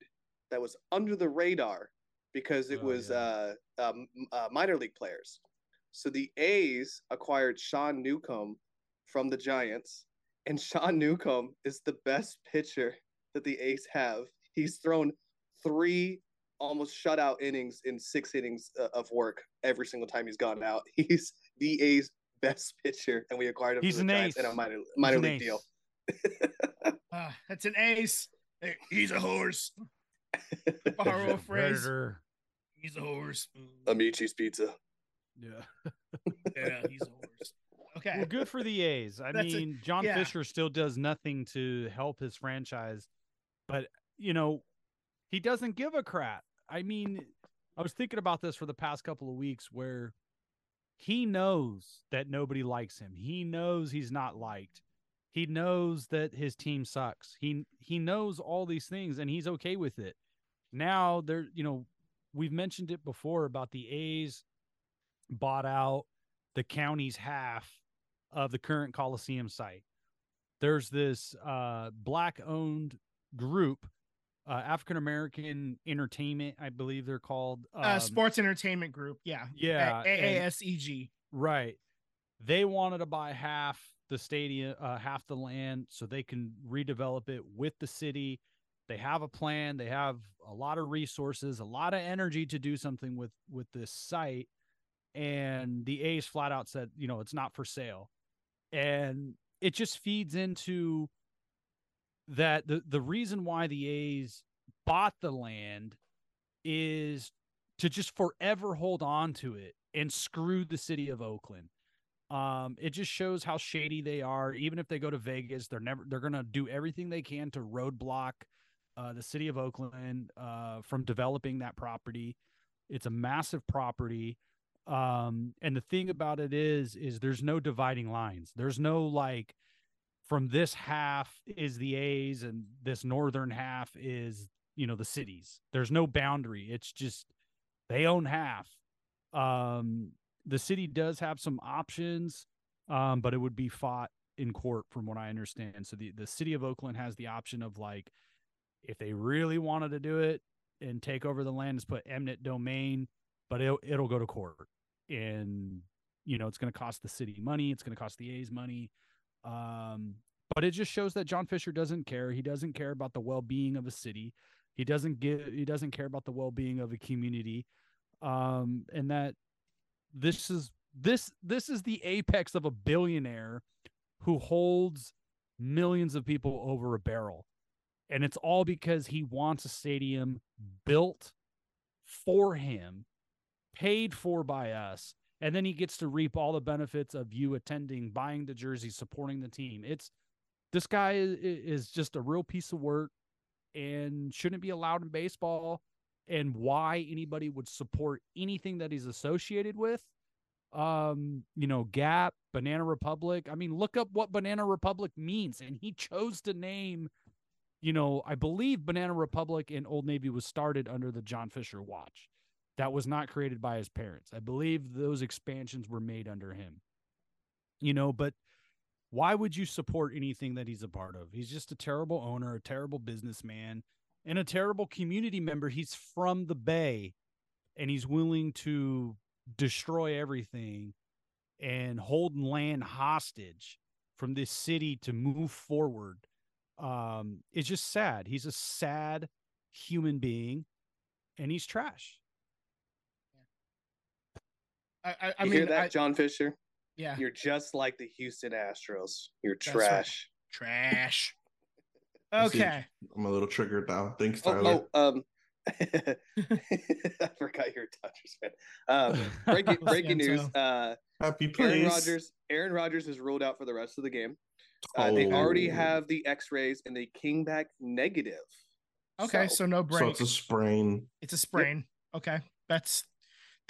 that was under the radar because it Oh, was yeah. uh, um, uh, minor league players. So the A's acquired Sean Newcomb from the Giants, and Sean Newcomb is the best pitcher that the A's have. He's thrown three almost shutout innings in six innings uh, of work every single time he's gone out. He's the A's best pitcher, and we acquired him He's from the an Giants in a ace. minor He's minor an league ace. deal. Ah, that's an ace. Hey, He's a horse. Borrow a phrase. Predator. He's a horse. Amici's Pizza. Yeah. Yeah, he's a horse. Okay. Well, good for the A's. I That's a- mean, John yeah. Fisher still does nothing to help his franchise, but you know, he doesn't give a crap. I mean, I was thinking about this for the past couple of weeks where he knows that nobody likes him. He knows he's not liked. He knows that his team sucks. He he knows all these things and he's okay with it. Now there, you know, we've mentioned it before about the A's bought out the county's half of the current Coliseum site. There's this uh, black owned group, uh, African American Entertainment, I believe they're called. uh, um, sports entertainment group. Yeah. Yeah. AASEG. Right. They wanted to buy half the stadium, uh, half the land, so they can redevelop it with the city They have a plan. They have a lot of resources, a lot of energy to do something with with this site. And the A's flat out said, you know, it's not for sale. And it just feeds into that the the reason why the A's bought the land is to just forever hold on to it and screw the city of Oakland. Um, it just shows how shady they are. Even if they go to Vegas, they're never they're gonna do everything they can to roadblock uh, the city of Oakland uh, from developing that property. It's a massive property. Um, and the thing about it is, is there's no dividing lines. There's no like from this half is the A's and this northern half is you know the cities. There's no boundary. It's just they own half. Um, the city does have some options, um, but it would be fought in court from what I understand. So the, the city of Oakland has the option of like, if they really wanted to do it and take over the land, is put eminent domain, but it'll, it'll go to court. And, you know, it's going to cost the city money. It's going to cost the A's money. Um, but it just shows that John Fisher doesn't care. He doesn't care about the well-being of a city. He doesn't give, he doesn't care about the well-being of a community. Um, and that this is this this is the apex of a billionaire who holds millions of people over a barrel and it's all because he wants a stadium built for him paid for by us and then he gets to reap all the benefits of you attending buying the jersey supporting the team. It's this guy is, just a real piece of work and shouldn't be allowed in baseball. And why anybody would support anything that he's associated with um you know gap banana republic. I mean look up what banana republic means. And he chose to name you know i believe banana republic and old navy was started under the john fisher watch that was not created by his parents. I believe those expansions were made under him. You know but why would you support anything that he's a part of? He's just a terrible owner a terrible businessman and a terrible community member. He's from the bay and he's willing to destroy everything and hold land hostage from this city to move forward. Um it's just sad. He's a sad human being and he's trash I, I, I you mean, hear that, I- John Fisher? yeah, You're just like the Houston Astros. You're That's right. trash. trash. See. Okay. I'm a little triggered now. Thanks, Tyler. Oh, oh, um, I forgot you're a Dodgers fan. Um, breaking Lo breaking news. siento. Uh, Happy Aaron place. Rodgers. Aaron Rodgers is ruled out for the rest of the game. Uh, They Oh. already have the X-rays and they came back negative. Okay, so, no break. So it's a sprain. It's a sprain. Okay, that's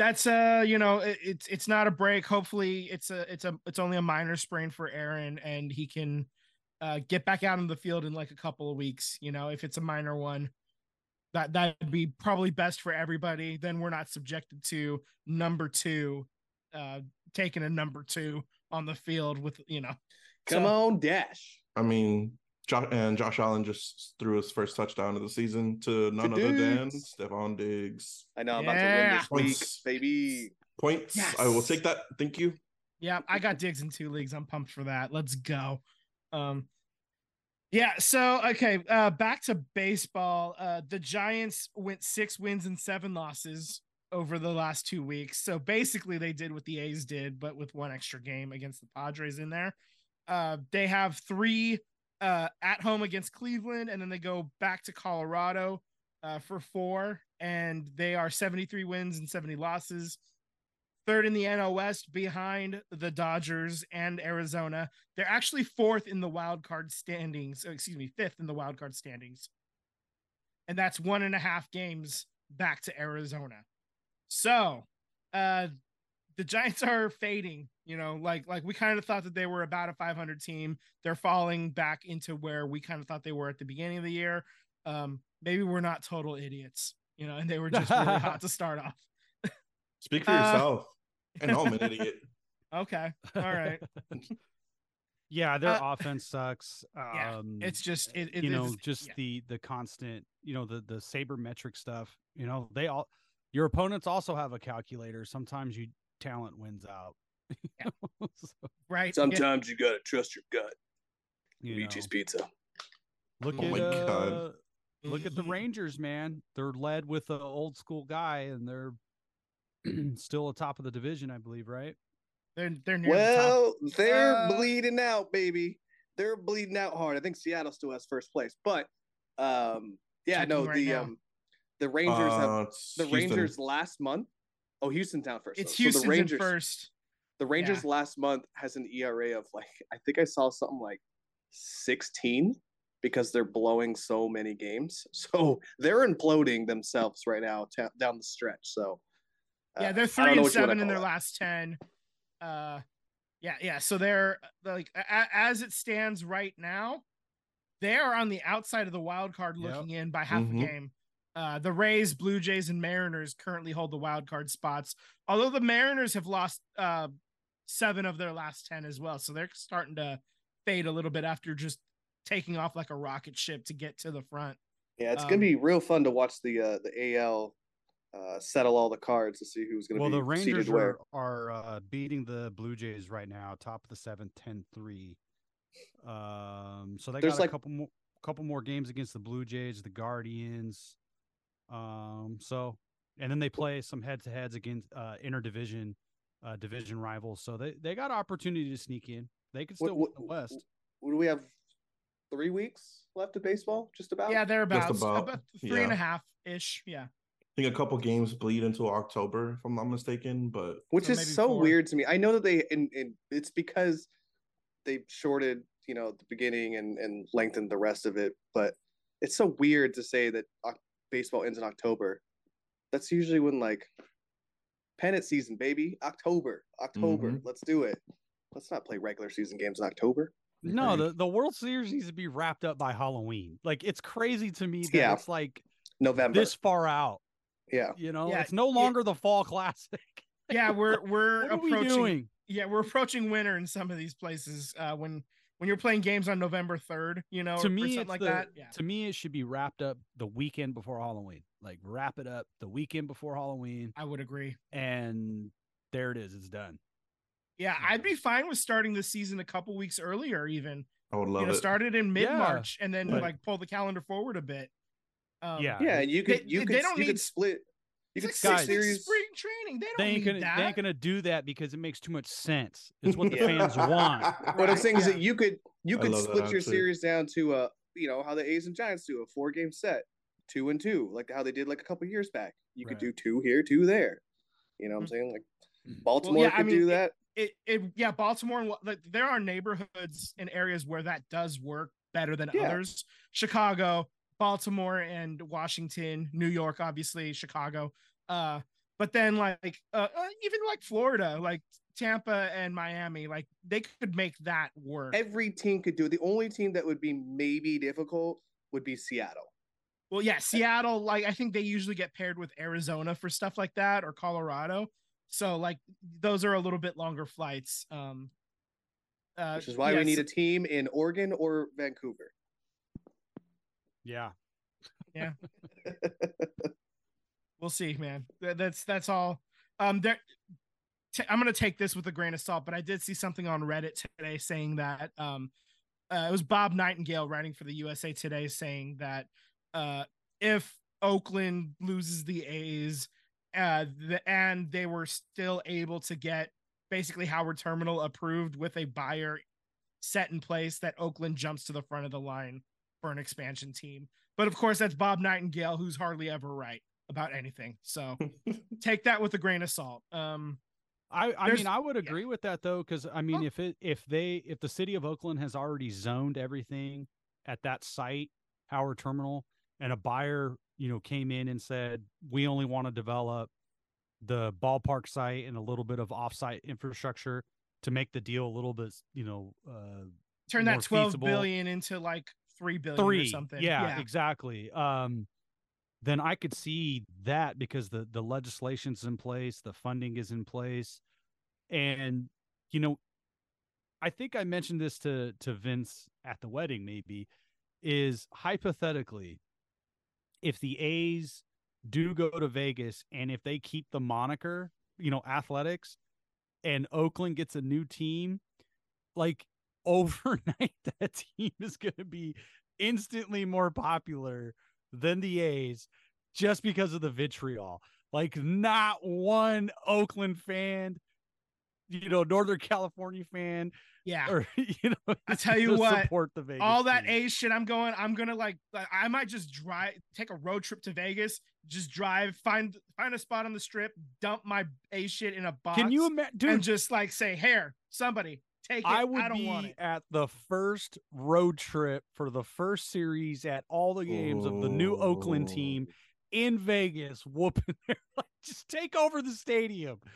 that's uh you know it, it's it's not a break. Hopefully it's a it's a it's only a minor sprain for Aaron and he can uh get back out on the field in like a couple of weeks. You know if it's a minor one, that that'd be probably best for everybody. Then we're not subjected to number two, uh taking a number two on the field with you know. Come So- on, Dash. I mean, Josh and Josh Allen just threw his first touchdown of the season to none To other than Diggs. Stefon Diggs. I know I'm about to win this week, Points. baby. Points. Yes. I will take that. Thank you. Yeah, I got Diggs in two leagues. I'm pumped for that. Let's go. Um yeah, so okay, uh back to baseball. Uh the Giants went 6 wins and 7 losses over the last 2 weeks. So basically they did what the A's did but with one extra game against the Padres in there. Uh they have 3 uh at home against Cleveland and then they go back to Colorado uh for 4 and they are 73 wins and 70 losses third in the NL West behind the Dodgers and Arizona. They're actually fourth in the wild card standings. oh, Excuse me, fifth in the wild card standings. And that's one and a half games back to Arizona. So uh the Giants are fading, you know, like like we kind of thought that they were about a 500 team. They're falling back into where we kind of thought they were at the beginning of the year. Um maybe we're not total idiots, you know, and they were just really hot to start off. Speak for Uh, yourself. And I'm an idiot. Okay. All right. yeah their Uh, offense sucks yeah, um It's just it, it you know just yeah. the the constant you know the the sabermetric stuff you know they all your opponents also have a calculator sometimes you talent wins out Yeah. So, right. yeah. Sometimes you gotta trust your gut. you Luigi's know, Pizza. look Oh at my God. uh, Look at the Mhm. Rangers, man. They're led with an old school guy, and they're still atop of the division, I believe, right? They're they're near the top. Well, they're Uh, bleeding out, baby. They're bleeding out hard. I think Seattle still has first place, but um, yeah, Checking no, right the now. um, the Rangers have Uh, it's the Houston. Rangers last month. Oh, Houston down first. It's though. Houston's so the Rangers first. The Rangers last month has an ERA of like I think I saw something like 16 because they're blowing so many games. So they're imploding themselves right now ta- down the stretch. So Yeah, uh, they're three and what you wanna seven in their that. last ten. Uh, yeah, yeah. So they're like a- a- as it stands right now, they are on the outside of the wild card, Yep. looking in by half Mhm. a game. Uh, the Rays, Blue Jays, and Mariners currently hold the wild card spots. Although the Mariners have lost uh seven of their last ten as well, so they're starting to fade a little bit after just taking off like a rocket ship to get to the front. Yeah, it's Um, gonna be real fun to watch the uh, the AL uh, settle all the cards to see who's gonna Well, be the seated Rangers where. are, are uh, beating the Blue Jays right now, top of the seventh, 10-3. Um, so they There's got like- a couple more couple more games against the Blue Jays, the Guardians. Um, so and then they play some head to heads against uh interdivision uh division rivals. So they, they got opportunity to sneak in. They could What- still win the West. What do we have? Three weeks left of baseball, just about. Yeah, thereabouts, about, about, three and a half ish. Yeah. I think a couple games bleed into October, if I'm not mistaken. But which Or is so four. weird to me. I know that they and, and it's because they shorted, you know, the beginning and and lengthened the rest of it, but it's so weird to say that baseball ends in October. That's usually when like pennant season, baby, October, October. Mhm. Let's do it. Let's not play regular season games in October. No, Agreed. the, the World Series needs to be wrapped up by Halloween. Like it's crazy to me that Yeah. it's like November. this far out. yeah. You know, Yeah, it's no it- longer the fall classic. Yeah, we're we're what are we approaching doing? yeah, we're approaching winter in some of these places. Uh, when when you're playing games on November third, you know, to or me, something like the- that. Yeah, To me, it should be wrapped up the weekend before Halloween. Like wrap it up the weekend before Halloween, I would agree. and there it is. It's done. Yeah, I'd be fine with starting the season a couple weeks earlier, even. I would love you know, it. start it in mid March and then but- like pull the calendar forward a bit. Um, Yeah. Yeah, and you could They- you they could don't you could need- split you It's could like six series spring training. They don't They ain't need gonna that. they ain't gonna do that because it makes too much sense. It's what the fans want. What I'm Right, saying is that you could you could love that split your series down to a you know how the A's and Giants do a four game set, two and two, like how they did like a couple years back. You could do two here, two there. You know what I'm Mhm. saying? Like Baltimore yeah, I could mean, do that. it, it yeah baltimore and what- like there are neighborhoods and areas where that does work better than Yeah. others chicago baltimore and washington new york obviously chicago uh but then like uh, uh, even like florida like tampa and miami like they could make that work Every team could do it. The only team that would be maybe difficult would be Seattle. Well yeah seattle like i think they usually get paired with arizona for stuff like that or colorado so like those are a little bit longer flights um uh, Which is why yeah, we need a team in Oregon or Vancouver. Yeah. Yeah. we'll see, man. Th- That's that's all. Um, there. T- I'm gonna take this with a grain of salt, but I did see something on Reddit today saying that um, uh, it was Bob Nightingale writing for the USA Today saying that uh, if Oakland loses the A's, uh, the, and they were still able to get basically Howard Terminal approved with a buyer set in place, that Oakland jumps to the front of the line for an expansion team. But of course, that's Bob Nightingale, who's hardly ever right about anything. So take that with a grain of salt. Um, I, I mean, I would agree with that though, because I mean, if it if they if the city of Oakland has already zoned everything at that site, Howard Terminal, and a buyer, you know, came in and said, we only want to develop the ballpark site and a little bit of offsite infrastructure to make the deal a little bit, you know, uh, turn that twelve feasible. billion into like three billion or three, something. Yeah, exactly. Um, then I could see that because the the legislation's in place, the funding is in place, and you know, I think I mentioned this to to Vince at the wedding. Maybe is hypothetically, if the A's do go to Vegas and if they keep the moniker, you know, athletics, and Oakland gets a new team, like overnight that team is going to be instantly more popular than the A's just because of the vitriol. Like not one Oakland fan, you know, Northern California fan, Yeah. or you know, I tell you what, support the Vegas all that. A shit I'm going, I'm gonna like I might just drive take a road trip to Vegas, just drive, find find a spot on the strip, dump my A shit in a box. Can you imagine, and just like say, here, somebody take it. I would don't be want it. at the first road trip for the first series at all the games of the new Oakland team in Vegas, whooping like, just take over the stadium.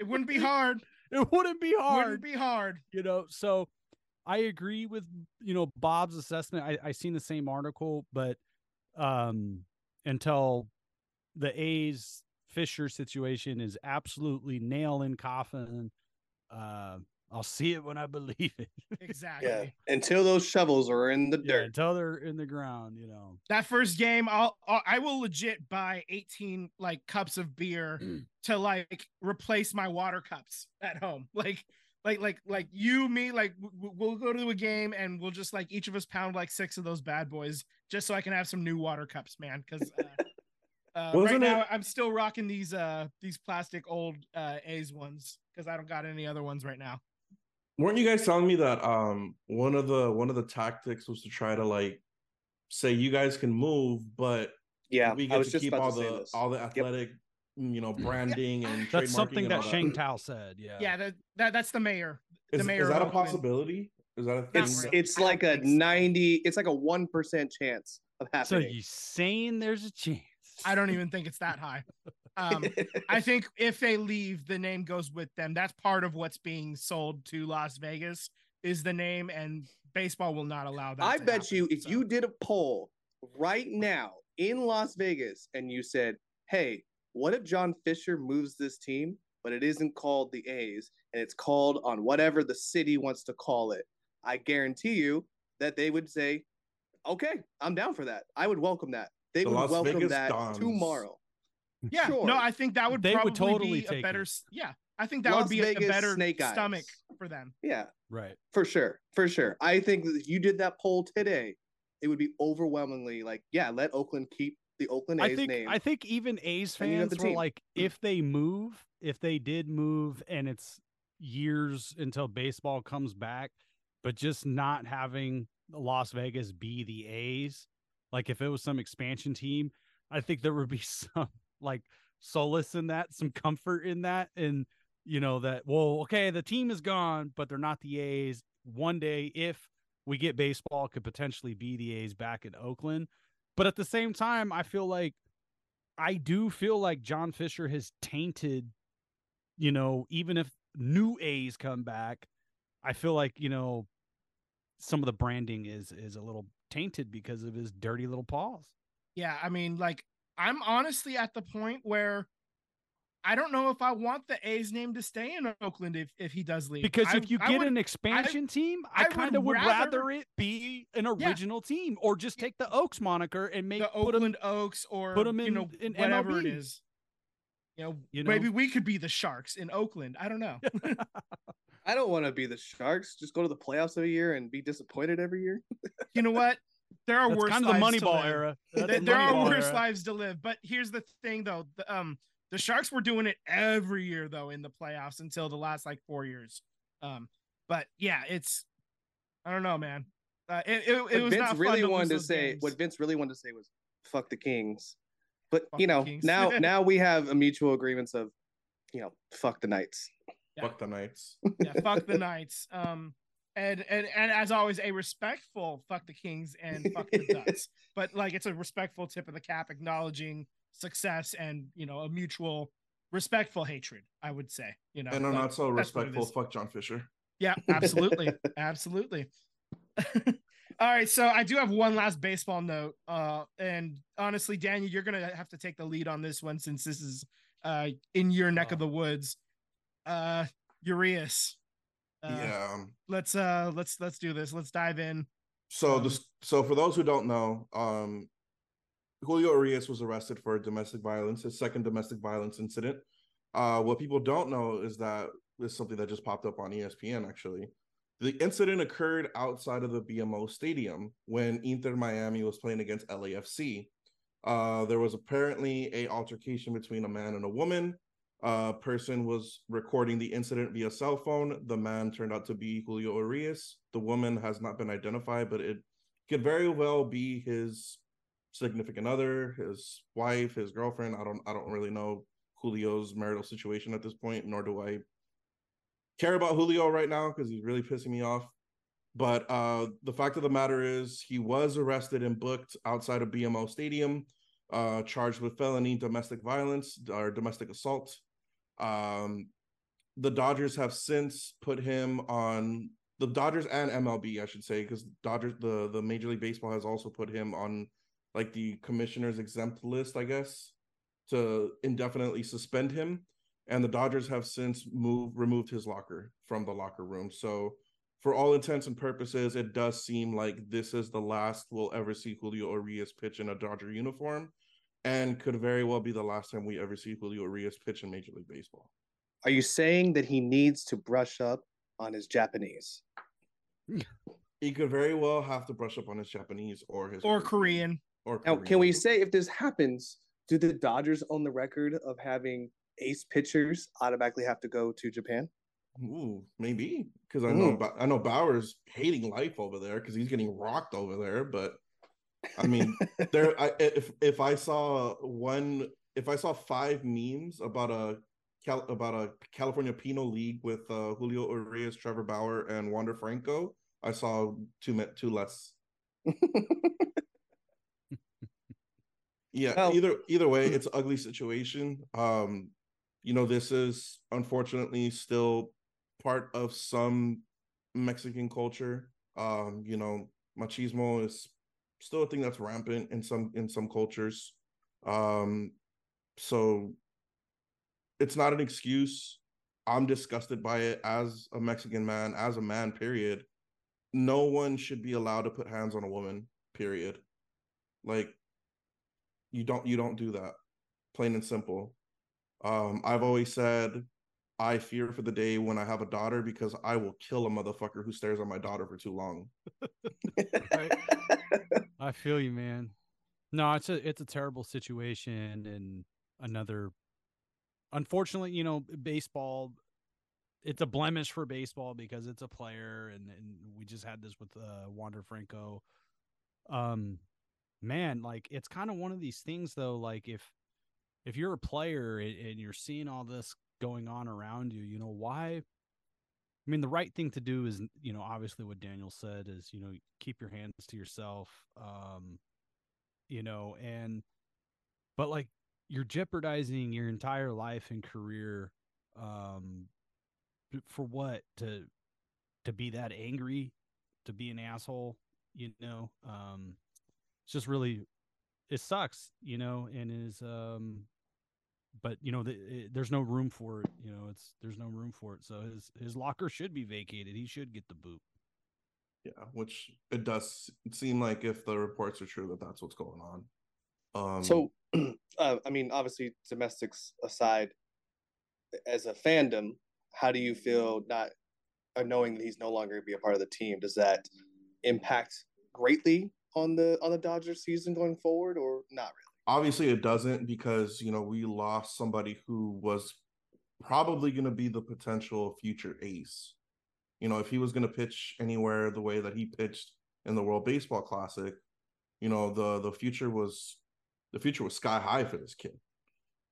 It wouldn't be hard. It wouldn't be hard, Wouldn't be hard. you know. So I agree with you know Bob's assessment. I I seen the same article, but um until the A's Fisher situation is absolutely nail in coffin. Uh, I'll see it when I believe it. Exactly. Yeah. Until those shovels are in the Yeah, dirt. until they're in the ground, you know. That first game, I'll I'll- I will legit buy 18 like cups of beer Mm. to like replace my water cups at home. Like like like like you me like w- w- we'll go to a game and we'll just like each of us pound like six of those bad boys just so I can have some new water cups, man. Because uh, uh, right Wasn't now it- I'm still rocking these uh these plastic old uh A's ones because I don't got any other ones right now. Weren't you guys telling me that um one of the one of the tactics was to try to like say you guys can move, but Yeah. we I get was to just keep all to the all the athletic, mm, you know, branding and That's something and that all Sheng Thao said. Yeah. Yeah, that, that that's the mayor. the Is, mayor is that a possibility? Is that a thing? It's really. it's like a 90, it's like a 1% chance of happening. So happening. you saying there's a chance? I don't even think it's that high. Um, I think if they leave, the name goes with them. That's part of what's being sold to Las Vegas is the name, and baseball will not allow that. I bet happen, you if so. you did a poll right now in Las Vegas and you said, "Hey, what if John Fisher moves this team, but it isn't called the A's and it's called on whatever the city wants to call it?" I guarantee you that they would say, "Okay, I'm down for that. I would welcome that." They The would Las welcome Vegas that Dons. tomorrow. Yeah, sure. no, I think that would They would probably totally be a better. it. Yeah, I think that Las would be a- a better Snake Eyes. stomach for them. Yeah, Right. for sure, for sure. I think that if you did that poll today, it would be overwhelmingly like, yeah, let Oakland keep the Oakland A's I think name. I think even A's And you have fans the were team. like, hmm. if they move, if they did move, and it's years until baseball comes back, but just not having Las Vegas be the A's, like if it was some expansion team, I think there would be some like solace in that, some comfort in that, and you know that well, okay, the team is gone, but they're not the A's. One day, if we get baseball, could potentially be the A's back in Oakland. But at the same time, I feel like I do feel like John Fisher has tainted, you know, even if new A's come back, I feel like, you know, some of the branding is is a little tainted because of his dirty little paws. Yeah, I mean, like I'm honestly at the point where I don't know if I want the A's name to stay in Oakland if, if he does leave. Because I- if you I get would- an expansion team, I, I kind of would rather, rather- it be an Yeah. original team or just take the Oaks moniker and make the put 'em- Oakland Oaks or put 'em you in- know in whatever it MLB. is. You know, You maybe we could be the Sharks in Oakland. I don't know. I don't want to be the Sharks. Just go to the playoffs every year and be disappointed every year. you know what? There are That's worse kind of the lives to Moneyball live. era. That's There, the there are worse era. lives to live. But here's the thing, though. The, um, the Sharks were doing it every year though in the playoffs until the last like four years. Um, but yeah, it's I don't know, man. Uh, it, it, it was Vince not fun really to wanted to say, games. what Vince really wanted to say was, "Fuck the Kings." But Fuck you know, now now we have a mutual agreements of, you know, fuck the Knights. Yeah. Fuck the Knights. yeah, fuck the Knights. Um, and and and as always, a respectful fuck the Kings and fuck the Ducks. But like, it's a respectful tip of the cap, acknowledging success and you know a mutual respectful hatred. I would say, you know, And I'm not so that's what it respectful. Fuck John Fisher. Yeah, absolutely, absolutely. All right, so I do have one last baseball note, uh, and honestly, Daniel, you're gonna have to take the lead on this one since this is uh in your neck of Oh. the woods. Uh, Urias. Uh, yeah. let's uh let's let's do this let's dive in So Um, this so for those who don't know, um Julio Urias was arrested for domestic violence, his second domestic violence incident. Uh what people don't know is that is something that just popped up on ESPN actually. The incident occurred outside of the BMO Stadium when Inter Miami was playing against LAFC. Uh, there was apparently a altercation between a man and a woman. Uh, person was recording the incident via cell phone. The man turned out to be Julio Urias. The woman has not been identified, but it could very well be his significant other, his wife, his girlfriend. I don't I don't really know Julio's marital situation at this point, nor do I care about Julio right now because he's really pissing me off. But uh, the fact of the matter is, he was arrested and booked outside of BMO Stadium, uh, charged with felony domestic violence or domestic assault. Um, the Dodgers have since put him on the Dodgers and MLB, I should say, because Dodgers, the the Major League Baseball has also put him on like the commissioner's exempt list, I guess, to indefinitely suspend him. And the Dodgers have since moved removed his locker from the locker room. So for all intents and purposes, it does seem like this is the last we'll ever see Julio Urias pitch in a Dodger uniform, and could very well be the last time we ever see Julio Urias pitch in Major League Baseball. Are you saying that he needs to brush up on his Japanese? he could very well have to brush up on his Japanese or his or Korean. Or now, can we say if this happens, do the Dodgers own the record of having ace pitchers automatically have to go to Japan? Ooh, maybe because I know I know Bauer's hating life over there because he's getting rocked over there. But I mean, there. I, if if I saw one, if I saw five memes about a about a California Penal League with uh, Julio Urias, Trevor Bauer, and Wander Franco, I saw two two less. yeah, well, either either way, it's an ugly situation. Um, you know, this is unfortunately still part of some Mexican culture. Um, you know, machismo is still a thing that's rampant in some in some cultures. Um, so it's not an excuse. I'm disgusted by it as a Mexican man, as a man, period. No one should be allowed to put hands on a woman, period. Like you don't you don't do that. Plain and simple. Um, I've always said I fear for the day when I have a daughter because I will kill a motherfucker who stares at my daughter for too long. I feel you, man. No, it's a it's a terrible situation and another unfortunately, you know, baseball it's a blemish for baseball because it's a player and, and we just had this with uh Wander Franco. Um man, like it's kind of one of these things though, like if if you're a player and you're seeing all this going on around you, you know, why? I mean, the right thing to do is, you know, obviously what Daniel said is, you know, keep your hands to yourself. Um, you know, and, but like you're jeopardizing your entire life and career, um, for what? To, to be that angry, to be an asshole, you know, um, it's just really, it sucks, you know, and is, um, but you know the, it, there's no room for it you know it's there's no room for it so his his locker should be vacated he should get the boot. Yeah which it does seem like if the reports are true that that's what's going on. Um so uh, i mean obviously domestics aside as a fandom how do you feel not uh, knowing that he's no longer going to be a part of the team does that impact greatly on the on the dodgers season going forward or not really obviously it doesn't because you know we lost somebody who was probably going to be the potential future ace you know if he was going to pitch anywhere the way that he pitched in the world baseball classic you know the the future was the future was sky high for this kid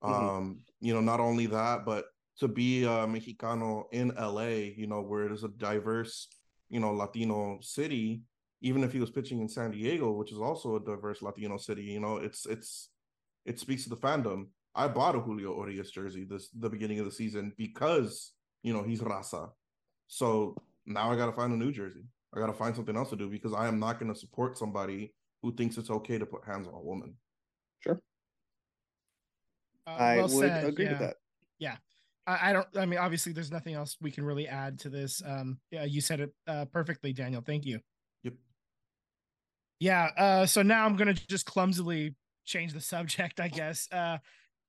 mm-hmm. um you know not only that but to be a mexicano in la you know where it is a diverse you know latino city even if he was pitching in San Diego, which is also a diverse Latino city, you know, it's it's it speaks to the fandom. I bought a Julio Urias jersey this the beginning of the season because you know he's raza. So now I got to find a new jersey. I got to find something else to do because I am not going to support somebody who thinks it's okay to put hands on a woman. Sure. Uh, I well would said, agree yeah. with that. Yeah. I, I, don't. I mean, obviously, there's nothing else we can really add to this. Um, yeah, you said it uh, perfectly, Daniel. Thank you. Yeah. Uh, so now I'm gonna just clumsily change the subject, I guess. Uh,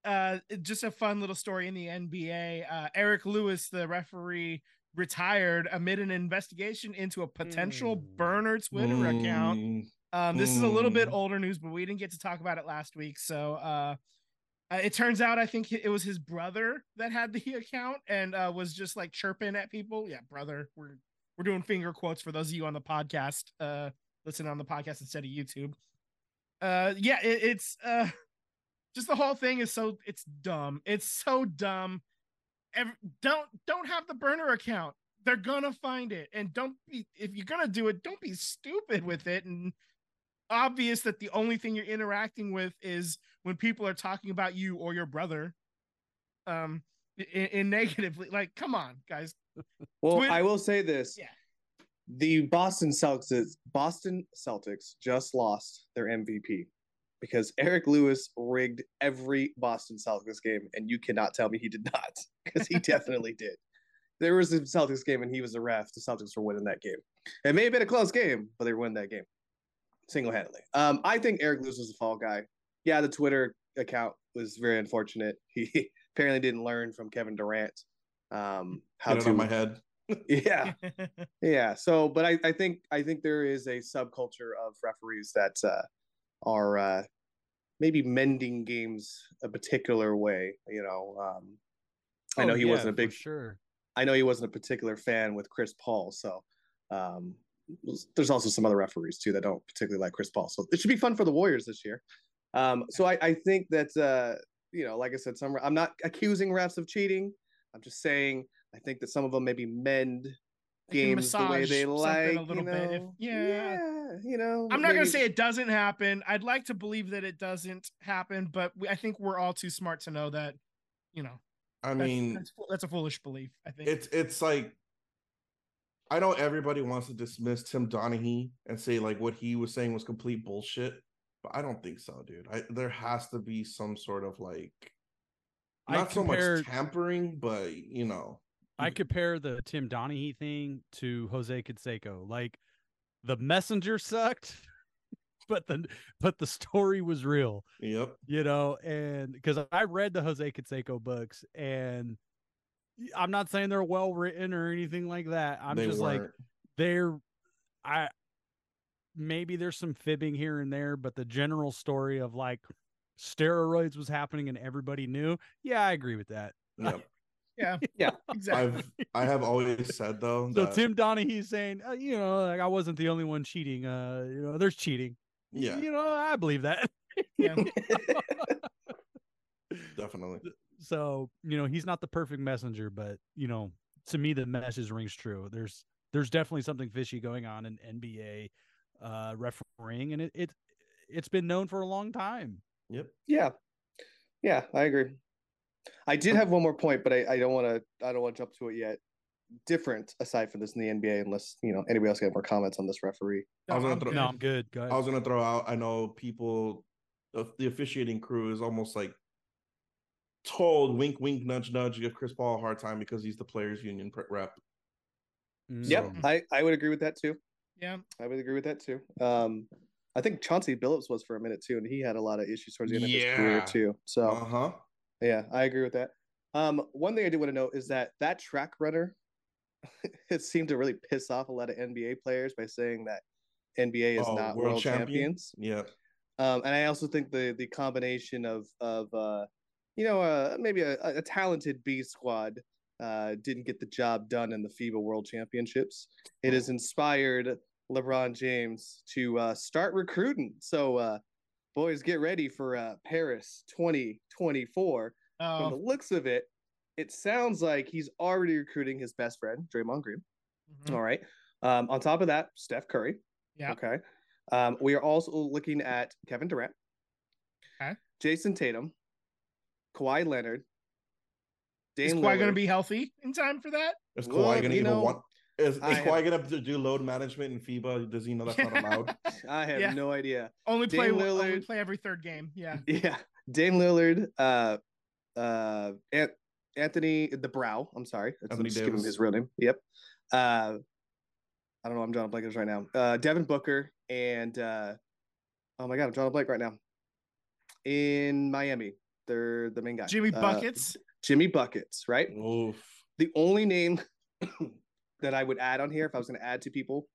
uh, just a fun little story in the NBA. Uh, Eric Lewis, the referee, retired amid an investigation into a potential Mm. burner Twitter account. Mm, Um, this is a little bit Mm. older news, but we didn't get to talk about it last week. So uh, uh, it turns out I think it was his brother that had the account and uh, was just like chirping at people. Yeah, brother. We're we're doing finger quotes for those of you on the podcast, uh, listening on the podcast instead of YouTube. Uh, yeah, it, it's uh, just the whole thing is so it's dumb. It's so dumb. Ev don't don't have the burner account. They're gonna find it, and don't be if you're gonna do it, don't be stupid with it and obvious that the only thing you're interacting with is when people are talking about you or your brother um in, in negatively like come on guys Well, Twitter- I will say this. Yeah. The Boston Celtics Boston Celtics just lost their MVP because Eric Lewis rigged every Boston Celtics game and you cannot tell me he did not because he definitely did. There was a Celtics game and he was the ref. The Celtics were winning that game. It may have been a close game, but they won that game single-handedly. Um, I think Eric Lewis was a fall guy. Yeah, the Twitter account was very unfortunate. He apparently didn't learn from Kevin Durant um, how Get to my head. Yeah. Yeah so but I, I think i think there is a subculture of referees that uh, are uh, maybe mending games a particular way you know um, i know Oh, he yeah, wasn't a big sure. i know he wasn't a particular fan with chris paul so um, there's also some other referees too that don't particularly like chris paul so it should be fun for the warriors this year. Um, so I, I think that uh, you know like i said some i'm not accusing refs of cheating. I'm just saying i think that some of them maybe mend games the way they like a little you bit if- know? yeah. you know i'm not gonna say it doesn't happen i'd like to believe that it doesn't happen but we, i think we're all too smart to know that you know I that's, mean, that's, fo- that's a foolish belief i think it's it's like I know everybody wants to dismiss Tim Donaghy and say like what he was saying was complete bullshit, but I don't think so, dude. I there has to be some sort of like I not so compared- much tampering, but you know, I mm-hmm. compare the Tim Donaghy thing to Jose Canseco. Like the messenger sucked, but the but the story was real, yep. you know. And because I read the Jose Canseco books, and I'm not saying they're well written or anything like that. I'm they just like weren't. they're I maybe there's some fibbing here and there, but the general story of like steroids was happening and everybody knew. Yeah, I agree with that. Yep. Yeah Yeah. exactly I've I have always said though So that Tim Donaghy's saying, uh, you know, like I wasn't the only one cheating. Uh, you know, there's cheating. yeah, You know, I believe that. yeah definitely. So, you know, he's not the perfect messenger, but you know, to me the message rings true. There's there's definitely something fishy going on in NBA uh refereeing and it, it it's been known for a long time. Yep. yeah yeah i agree i did have one more point but i, I don't want to i don't want to jump to it yet different aside from this in the nba unless you know anybody else got more comments on this referee I was No, gonna I'm throw- good. No, I'm good. Go ahead. I was gonna throw out. I know people, the, the officiating crew is almost like told wink, wink, nudge, nudge, give Chris Paul a hard time because he's the players' union rep. Mm. yep i i would agree with that too yeah i would agree with that too um i think chauncey billups was for a minute too and he had a lot of issues towards the end of his career too so Uh huh. Yeah, I agree with that. Um, one thing I do want to note is that that track runner, it seemed to really piss off a lot of NBA players by saying that NBA is Oh, not world world, champion? champions. Yeah. Um, and I also think the the combination of of uh, you know, uh, maybe a, a talented B squad uh, didn't get the job done in the FIBA World Championships. It has inspired LeBron James to uh, start recruiting. So, uh, boys, get ready for uh, Paris 2024 from the oh looks of it, it sounds like he's already recruiting his best friend, Draymond Green. mhm. All right. Um, on top of that, Steph Curry. Yeah. Okay. Um, we are also looking at Kevin Durant. Okay. Jayson Tatum, Kawhi Leonard. is Dame Kawhi going to be healthy in time for that Is Well, Kawhi gonna even know, want? Is, is I Kawhi gonna do load management in FIBA? Does he know that's not allowed? I have Yeah. no idea. only play Dame one- only play every third game yeah Yeah. Dame Lillard, uh, uh, An- Anthony the Brow. I'm sorry. That's, Anthony I'm just giving him his real name. Yep. Uh, I don't know. I'm drawing a blank right now. Uh, Devin Booker and uh, oh my god, I'm drawing a blank right now. In Miami, they're the main guy. jimmy Uh, buckets Jimmy buckets, right? Oof. The only name, that I would add on here if I was going to add to people.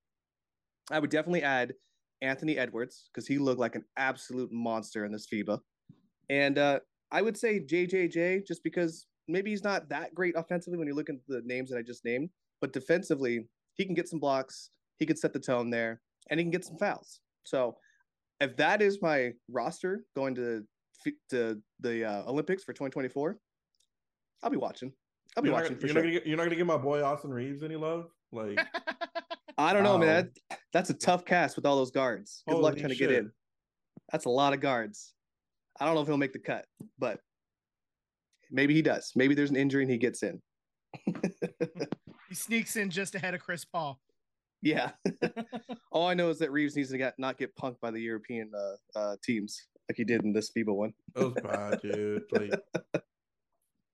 I would definitely add Anthony Edwards because he looked like an absolute monster in this FIBA. And uh, I would say JJJ just because maybe he's not that great offensively when you look at the names that I just named, but defensively, he can get some blocks, he can set the tone there, and he can get some fouls. So if that is my roster going to to the uh, Olympics for 2024, I'll be watching. I'll be you're watching not, for you're sure. Not gonna get, you're not gonna give my boy Austin Reaves any love. Like, I don't know, Wow. man. That, that's a tough cast with all those guards. Good luck trying to get in. That's a lot of guards. I don't know if he'll make the cut, but maybe he does. Maybe there's an injury and he gets in. he sneaks in just ahead of Chris Paul. yeah. all I know is that Reaves needs to get not get punked by the European uh, uh, teams like he did in this FIBA one. That was bad, dude. Like,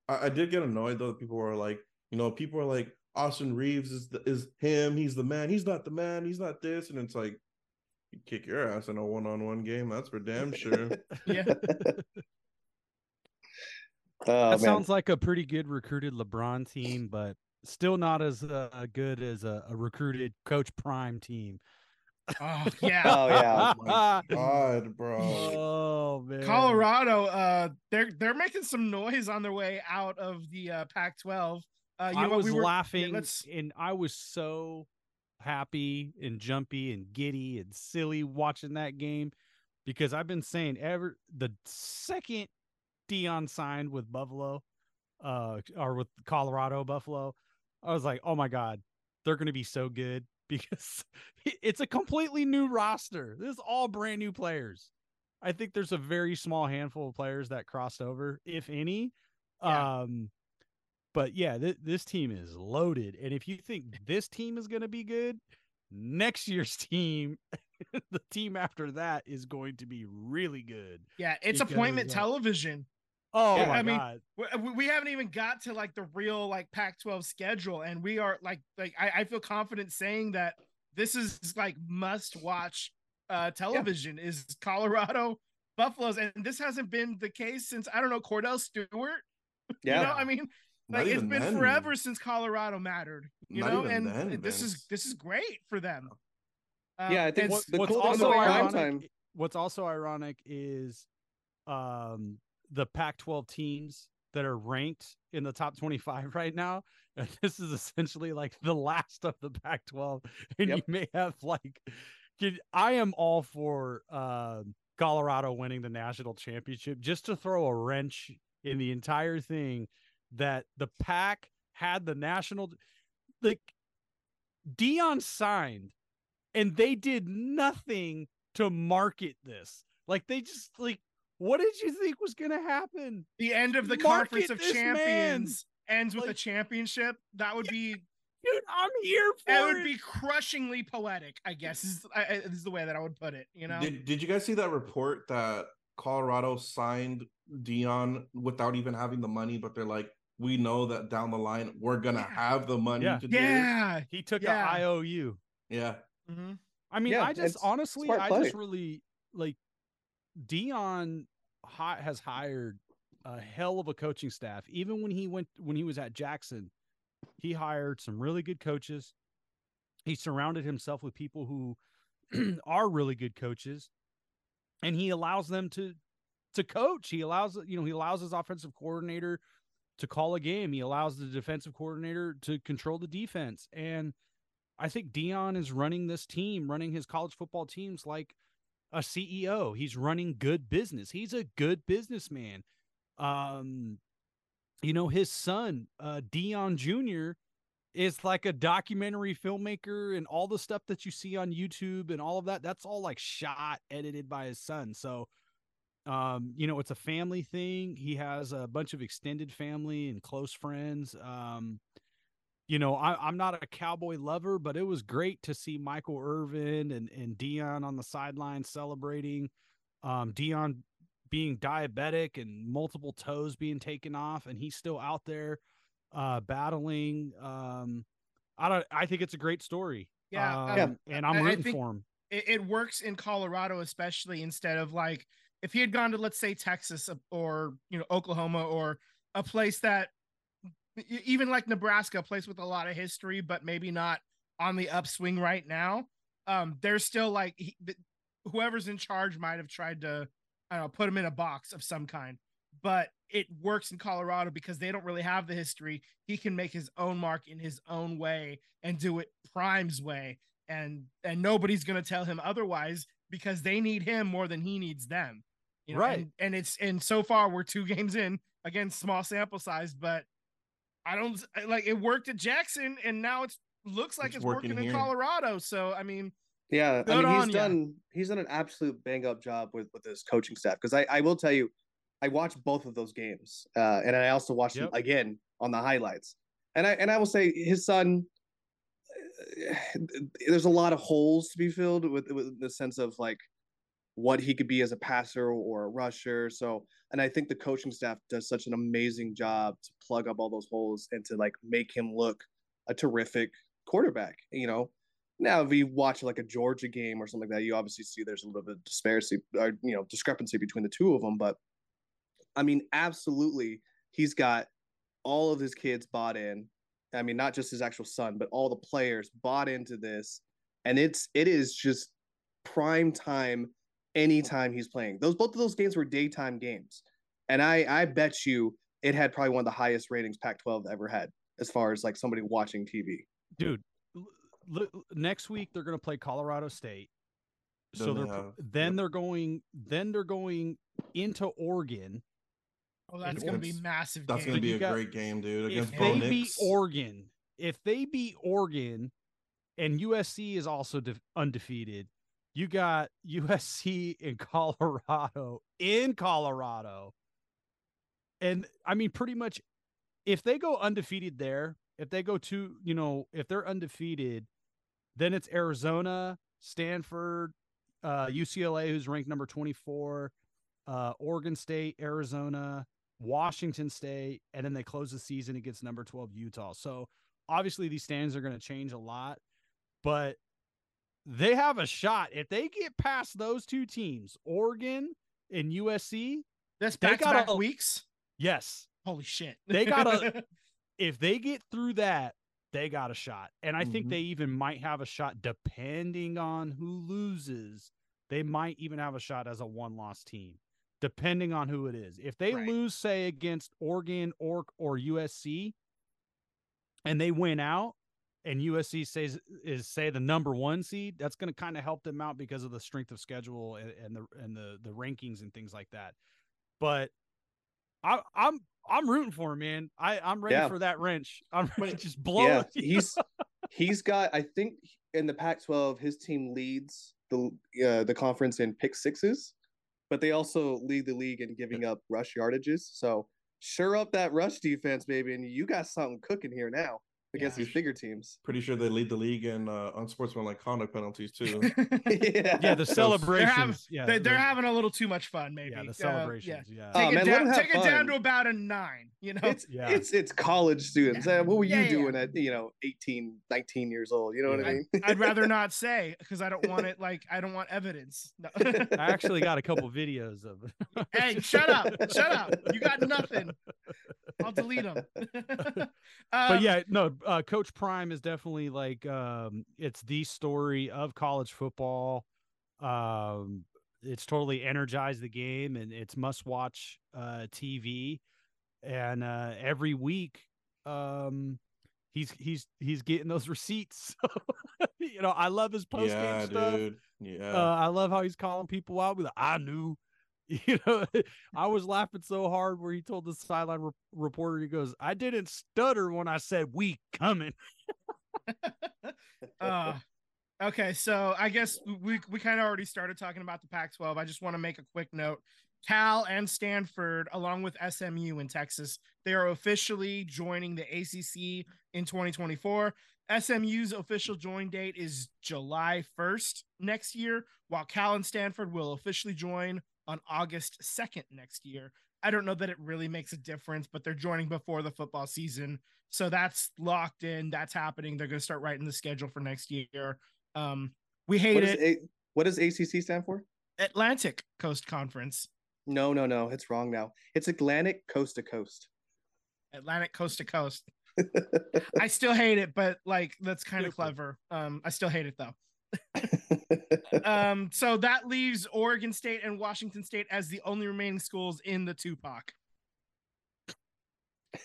I, I did get annoyed though. People were like, you know, people are like, Austin Reaves is the, is him. He's the man. He's not the man. He's not this. And it's like, you kick your ass in a one on one game. That's for damn sure. Yeah. Oh that man. sounds like a pretty good recruited LeBron team, but still not as uh, good as a, a recruited Coach Prime team. Oh yeah. Oh, yeah. Oh my God, bro. Oh man, Colorado, uh, they're they're making some noise on their way out of the uh, Pac-12. Uh, you I know was we were, laughing let's- and I was so happy and jumpy and giddy and silly watching that game because I've been saying ever the second Deion signed with Buffalo, uh, or with Colorado Buffalo, I was like, oh my god, they're gonna be so good because it's a completely new roster. This is all brand new players. I think there's a very small handful of players that crossed over, if any. Yeah. Um, but yeah, th- this team is loaded, and if you think this team is going to be good, next year's team, the team after that is going to be really good. yeah, it's appointment television. Oh Yeah, my I mean, god! We- we, we haven't even got to like the real like Pac-12 schedule, and we are like like I, I feel confident saying that this is like must-watch uh television is Colorado Buffaloes, and this hasn't been the case since I don't know Kordell Stewart. yeah. You know, I mean, like it's been then. forever since Colorado mattered. You Not know, and then, this is this is great for them. Um, Yeah, I think and what- the what's cool also ironic, time- what's also ironic is um the Pac-12 teams that are ranked in the top 25 right now. And this is essentially like the last of the Pac-12, and Yep. you may have like, I am all for um Colorado winning the national championship just to throw a wrench in the entire thing. That the Pac had the national, like Deion signed and they did nothing to market this. Like they just like what did you think was going to happen? the end of the Market conference of this man. champions ends with a championship. That would be Dude, I'm here for it it. would be crushingly poetic, I guess is, I, I- is the way that I would put it. You know, Did Did you guys see that report that Colorado signed Deion without even having the money? But they're like, we know that down the line we're gonna Yeah. have the money Yeah. to do. it." yeah. he took Yeah. a IOU. Yeah. hmm I mean, Yeah, I just honestly, I just really like Deion has hired a hell of a coaching staff. Even when he went when he was at Jackson, he hired some really good coaches. He surrounded himself with people who are really good coaches, and he allows them to to coach. He allows you know he allows his offensive coordinator to call a game. He allows the defensive coordinator to control the defense, and I think Deion is running this team, running his college football teams like a CEO. He's running good business. He's a good businessman. Um, you know, his son, uh, Deion Jr., is like a documentary filmmaker and all the stuff that you see on YouTube and all of that. That's all like shot, edited by his son. So, um, you know, it's a family thing. He has a bunch of extended family and close friends. Um, you know, I, I'm not a cowboy lover, but it was great to see Michael Irvin and, and Deion on the sideline celebrating. Um, Deion being diabetic and multiple toes being taken off, and he's still out there uh, battling. Um, I don't. I think it's a great story. Yeah, um, Yeah. and I'm rooting think- for him. it, it works in Colorado, especially instead of like if he had gone to let's say Texas or you know Oklahoma or a place that even like Nebraska, a place with a lot of history, but maybe not on the upswing right now. Um, they're still like he, whoever's in charge might have tried to, I don't know, put him in a box of some kind, but it works in Colorado because they don't really have the history. He can make his own mark in his own way and do it Prime's way, and and nobody's gonna tell him otherwise because they need him more than he needs them. You know, Right. And, and it's and so far we're two games in again, small sample size, but I don't like it worked at Jackson, and now it's looks like It's it's, working working, in. Colorado. So I mean, Yeah, I mean on he's ya. done he's done an absolute bang up job with with his coaching staff because I I will tell you, I watched both of those games, uh, and I also watched Yep. them again on the highlights, and I and I will say his son. There's a lot of holes to be filled with, with the sense of like what he could be as a passer or a rusher. So, and I think the coaching staff does such an amazing job to plug up all those holes and to like make him look a terrific quarterback. You know, now, if you watch like a Georgia game or something like that, you obviously see there's a little bit of disparity or you know discrepancy between the two of them. But I mean, absolutely, he's got all of his kids bought in. I mean, not just his actual son, but all the players bought into this, and it's it is just prime time anytime he's playing. Those both of those games were daytime games, and I I bet you it had probably one of the highest ratings Pac-12 ever had as far as like somebody watching TV. dude. l- l- next week they're going to play Colorado State. So Then they're they have- then yep. they're going then they're going into Oregon. oh, that's gonna be massive. That's gonna be a got- great game, dude. If Against they Bo beat Oregon, if they beat Oregon, and USC is also de- undefeated, you got USC in Colorado in Colorado, and I mean pretty much if they go undefeated there, if they go to you know if they're undefeated, then it's Arizona, Stanford, uh, UCLA, who's ranked number twenty four, uh, Oregon State, Arizona, Washington State, and then they close the season against number 12 Utah. So obviously these stands are going to change a lot, but they have a shot. If they get past those two teams, Oregon and USC, That's they back to gotta- back weeks. yes. Holy shit! They gotta- If they get through that, they got a shot. And I think Mhm. they even might have a shot depending on who loses. They might even have a shot as a one loss team, depending on who it is. If they Right. lose, say, against Oregon or or USC, and they win out, and USC says is say the number one seed, that's going to kind of help them out because of the strength of schedule and, and the and the the rankings and things like that. But I, I'm I'm rooting for him, man. I I'm ready Yeah. for that wrench. I'm ready to just blow yeah, it. he's he's got. I think in the Pac-12, his team leads the uh, the conference in pick sixes, but they also lead the league in giving up rush yardages. So sure up that rush defense, baby, and you got something cooking here now against Yeah. these bigger teams. Pretty sure they lead the league in uh, unsportsmanlike conduct penalties too. yeah, yeah, the Those- celebrations. yeah, they, they're having a little too much fun. Maybe yeah the Uh, celebrations. yeah. Oh, Take, man, it, let 'em down, take it down to about a nine. You know, It's Yeah. it's it's college students. Yeah. Uh, what were you Yeah, yeah, doing yeah. at you know 18, 19 years old? You know what I mean? I'd rather not say because I don't want it. Like I don't want evidence. No. I actually got a couple videos of it. hey, shut up! Shut up! You got nothing. I'll delete them. but Um, yeah, no, uh, Coach Prime is definitely like um, it's the story of college football. Um, it's totally energized the game, and it's must watch uh, TV. And uh, every week, um, he's he's he's getting those receipts. So, you know, I love his post game yeah, stuff. dude. Yeah. Uh, I love how he's calling people out. Be like, I knew. You know, I was laughing so hard where he told the sideline re- reporter, he goes, "I didn't stutter when I said we coming." uh, okay, so I guess we we kind of already started talking about the Pac-12. I just want to make a quick note. Cal and Stanford, along with SMU in Texas, they are officially joining the ACC in 2024. SMU's official join date is July 1st next year, while Cal and Stanford will officially join on August 2nd next year. I don't know that it really makes a difference, but they're joining before the football season. So that's locked in. That's happening. They're going to start writing the schedule for next year. Um, we hate What it. A- what does ACC stand for? Atlantic Coast Conference. No, no, no. It's wrong now. It's Atlantic coast to coast. Atlantic coast to coast. I still hate it, but like that's kind of clever. Um, I still hate it though. Um, so that leaves Oregon State and Washington State as the only remaining schools in the Tupac.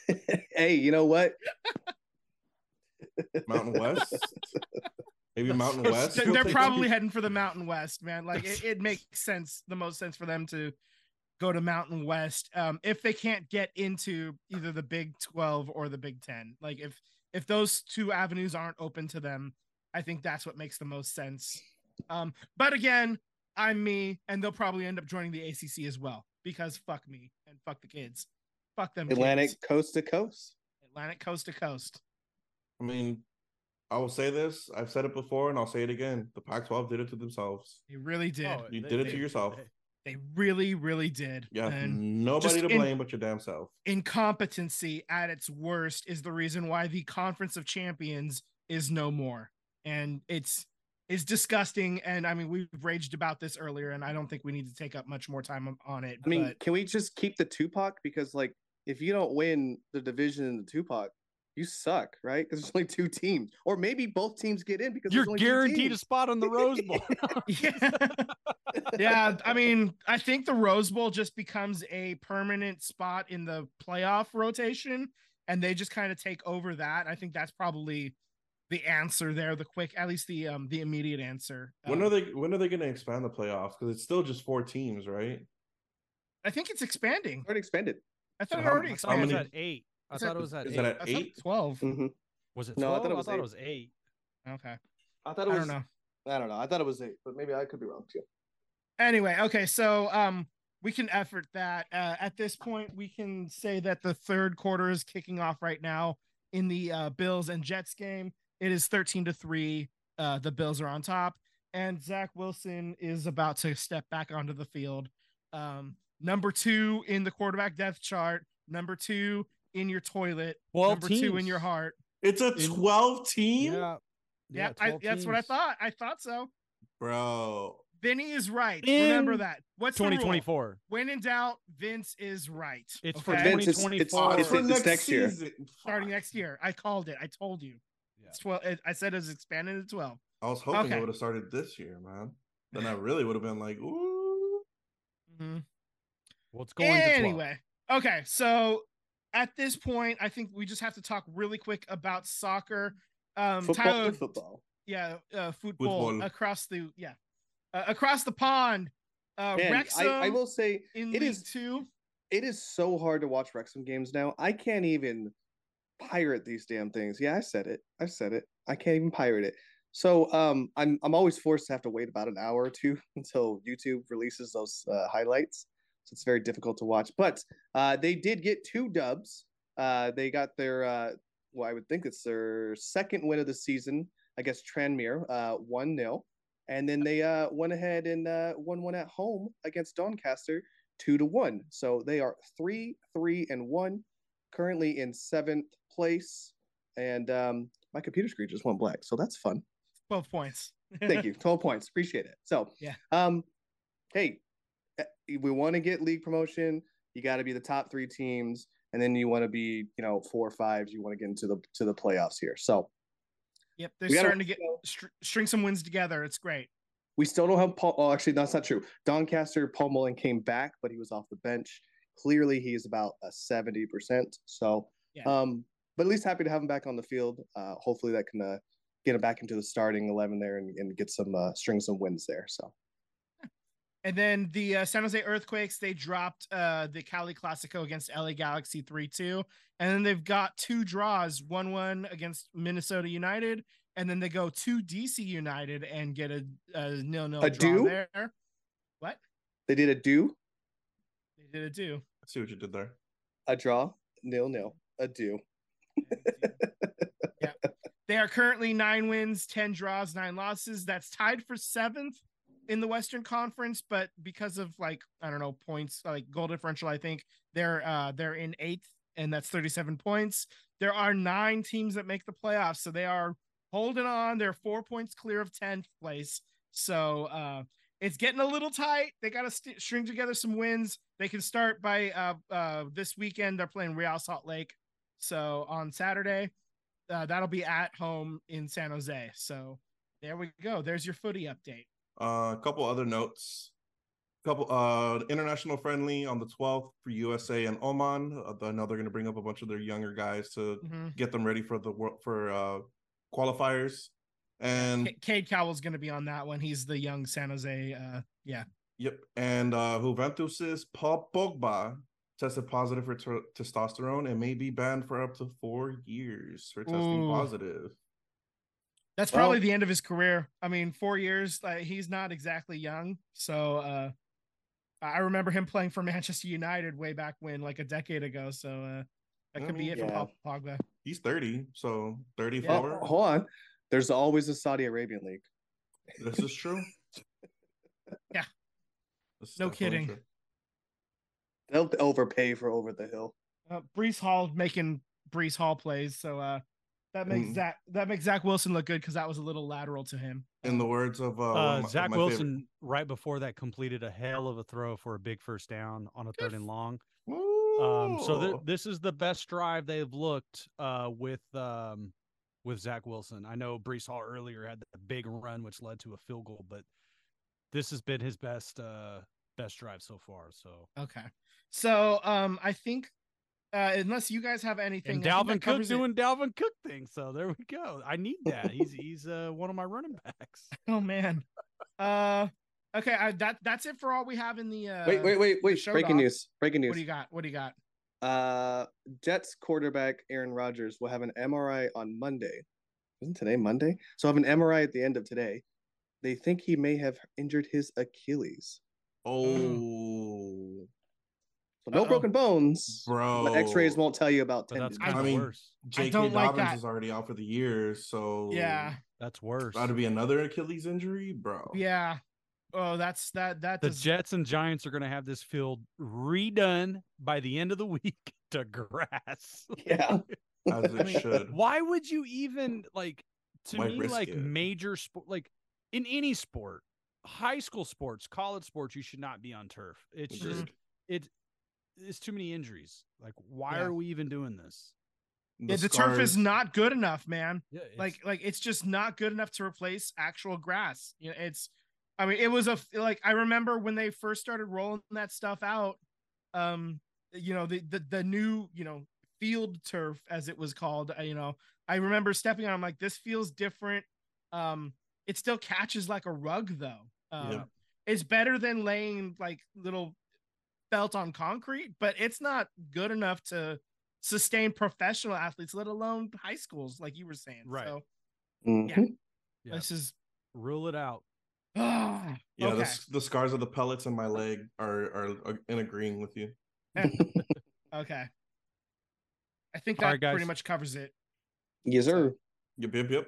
hey, you know what? Mountain West. Maybe Mountain so West. They're probably heading for the Mountain West, man. Like it, it makes sense, the most sense for them to go to Mountain West. Um, if they can't get into either the Big 12 or the Big 10. Like if if those two avenues aren't open to them, I think that's what makes the most sense. Um, but again, I'm me, and they'll probably end up joining the ACC as well because fuck me and fuck the kids, fuck them. Atlantic kids. coast to coast. Atlantic coast to coast. I mean, I will say this. I've said it before, and I'll say it again. The Pac-12 did it to themselves. They really did. Oh, You they- did it to they- yourself. they- They really, really did. Yeah, And nobody just to in- blame but your damn self. incompetency at its worst is the reason why the Conference of Champions is no more. And it's is disgusting. And I mean, we've raged about this earlier, and I don't think we need to take up much more time on- on it. I mean, but can we just keep the Tupac? Because like, if you don't win the division in the Tupac, you suck, right? Because there's only two teams, or maybe both teams get in because You're there's only two guaranteed a spot on the Rose Bowl. yeah. yeah, I mean, I think the Rose Bowl just becomes a permanent spot in the playoff rotation, and they just kind of take over that. I think that's probably the answer there, the quick, at least the um the immediate answer. When Um, are they? When are they going to expand the playoffs? Because it's still just four teams, right? I think it's expanding. already expanded. I thought So it how- already I thought it was expanded. at eight. I Is thought it was at Is eight. that at thought eight? twelve. hmm Was it No, I 12? thought it was I thought eight. it was eight. Okay, I thought it I was. don't know. I don't know. I thought it was eight, but maybe I could be wrong too. Anyway, okay, so um, we can effort that. Uh, at this point, we can say that the third quarter is kicking off right now in the uh, Bills and Jets game. It is thirteen to three. Uh, the Bills are on top, and Zach Wilson is about to step back onto the field. Um, number two in the quarterback depth chart. Number two in your toilet. 12 number two in your heart. It's a twelve team, Yeah. Yeah, I, 12 that's what I thought. I thought so. bro. Vinny is right. In Remember that. What's the rule? 2024. When in doubt, Vince is right. It's for okay? Vince, it's- 2024. it's- For it's next year. starting next year. I called it. I told you. It's twelve. I said it was expanded to twelve. I was hoping Okay. it would have started this year, man. Then I really would have been like, ooh. Well, it's going to 12. Anyway, okay. So at this point, I think we just have to talk really quick about soccer. Um, Football Tyler, or football. yeah, uh, football, Football. across the yeah, uh, across the pond. Uh, Man, Wrexham I, I will say in it League is- Two. it is so hard to watch Wrexham games now. I can't even pirate these damn things. Yeah, I said it. I said it. I can't even pirate it. So um, I'm I'm always forced to have to wait about an hour or two until YouTube releases those uh, highlights. So it's very difficult to watch. But uh, they did get two dubs. Uh, they got their uh, well, I would think it's their second win of the season against Tranmere, uh, one 0 and then they uh, went ahead and uh, won one at home against Doncaster, two to one. So they are three, three, and one, currently in seventh place. And um, my computer screen just went black, so that's fun. Twelve points. Thank you, twelve points, appreciate it. So Yeah. um, hey, eh, we want to get league promotion. You got to be the top three teams, and then you want to be, you know, four or fives. You want to get into the to the playoffs here. So Yep, they're starting to get str- string some wins together. It's great. We still don't have Paul. Oh, actually, that's not true. Doncaster, Paul Mullin came back, but he was off the bench. Clearly, he is about a seventy percent. So, Yeah. um, but at least happy to have him back on the field. Uh, hopefully, that can uh, get him back into the starting eleven there and, and get some uh, string some wins there. So, And then the uh, San Jose Earthquakes, they dropped uh, the Cali Classico against LA Galaxy 3 2. And then they've got two draws 1 1 against Minnesota United. And then they go to DC United and get a, a nil nil A draw do? there. What? they did a do, They did a do. I see what you did there. a draw, nil nil, a do. yeah. They are currently nine wins, 10 draws, nine losses. That's tied for seventh in the Western Conference, but because of like, I don't know, points, like goal differential, I think they're uh they're in eighth, and that's 37 points. There are nine teams that make the playoffs, so they are holding on. They're four points clear of 10th place. So uh it's getting a little tight. They got to st- string together some wins. They can start by uh uh this weekend. They're playing Real Salt Lake So on Saturday, uh, that'll be at home in San Jose. So there we go. There's your footy update. Uh, a couple other notes. Couple uh international friendly on the 12th for USA and Oman. Uh, I know they're going to bring up a bunch of their younger guys to Mhm. get them ready for the world for uh qualifiers. And K- Cade Cowell's going to be on that one. He's the young San Jose. Uh, yeah. Yep. And uh Juventus's Paul Pogba tested positive for ter- testosterone and may be banned for up to four years for testing Ooh. positive. That's Well- probably the end of his career. I mean, four years. Like, he's not exactly young. So uh, I remember him playing for Manchester United way back when, like a decade ago. So uh, that I could be mean, it for yeah. Paul Pogba. He's 30, so 34. Well, hold on. There's always a Saudi Arabian league. This is true. Yeah. This is No kidding. true. They'll overpay for over the hill. Uh, Breece Hall making Breece Hall plays. So uh, that makes Mm. Zach that makes Zach Wilson look good because that was a little lateral to him. In the words of uh, Uh, my- Zach my Wilson, favorite- right before that, completed a hell of a throw for a big first down on a third and long. Um, so th- this is the best drive they've looked uh, with um, with Zach Wilson. I know Breece Hall earlier had the big run, which led to a field goal, but this has been his best uh, best drive so far. So Okay. So um, I think uh, unless you guys have anything, and I Dalvin Cook covers it. doing Dalvin Cook things. So there we go. I need that. He's he's uh, one of my running backs. Oh man. Uh okay, I, that that's it for all we have in the uh wait, wait, wait, wait. Breaking doc. news. Breaking news. What do you got? What do you got? Uh, Jets quarterback Aaron Rodgers will have an MRI on Monday. Isn't today Monday? So have an MRI at the end of today. They think he may have injured his Achilles. Mm. Oh, So no Uh-oh. broken bones. bro. But X-rays won't tell you about But that's tendons. I of mean, worse. J.K. don't like Dobbins that. is already out for the year, so Yeah. That's worse. That'd be another Achilles injury, bro. Yeah. Oh, that's that that The does Jets and Giants are going to have this field redone by the end of the week to grass. yeah. as I it mean, should. Why would you even like to Why me like it? major sport like in any sport, high school sports, college sports, you should not be on turf. It's just Agreed. it it's too many injuries. Like why Yeah. are we even doing this? yeah, the turf is not good enough, man. Yeah, it's, Like like it's just not good enough to replace actual grass. You know, it's I mean, it was a like I remember when they first started rolling that stuff out, um, you know, the the, the new, you know, field turf as it was called, uh, you know, I remember stepping on I'm like this feels different. Um it still catches like a rug though. Um Yeah. it's better than laying like little felt on concrete, but it's not good enough to sustain professional athletes, let alone high schools, like you were saying. Right. So Mhm. Yeah. this is rule it out. ah, Yeah, okay. the, the scars of the pellets in my leg are are, are in agreeing with you. okay. I think that right, pretty much covers it. Yes, sir. Yep, yep, yep.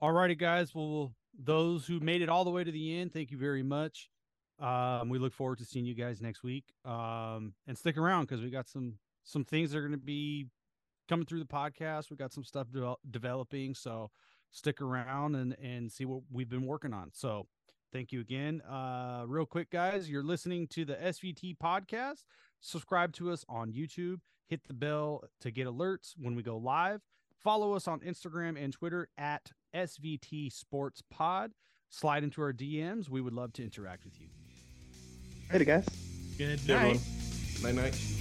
Alrighty, guys. Well, those who made it all the way to the end, thank you very much. Um, we look forward to seeing you guys next week. Um, and stick around because we got some some things that are going to be coming through the podcast. We got some stuff devel- developing, so stick around and and see what we've been working on. So, thank you again. Uh, real quick, guys, you're listening to the SVT podcast. Subscribe to us on YouTube. Hit the bell to get alerts when we go live. Follow us on Instagram and Twitter at SVT Sports Pod. Slide into our DMs. We would love to interact with you. Hey, guys. Good night. everyone. Night night.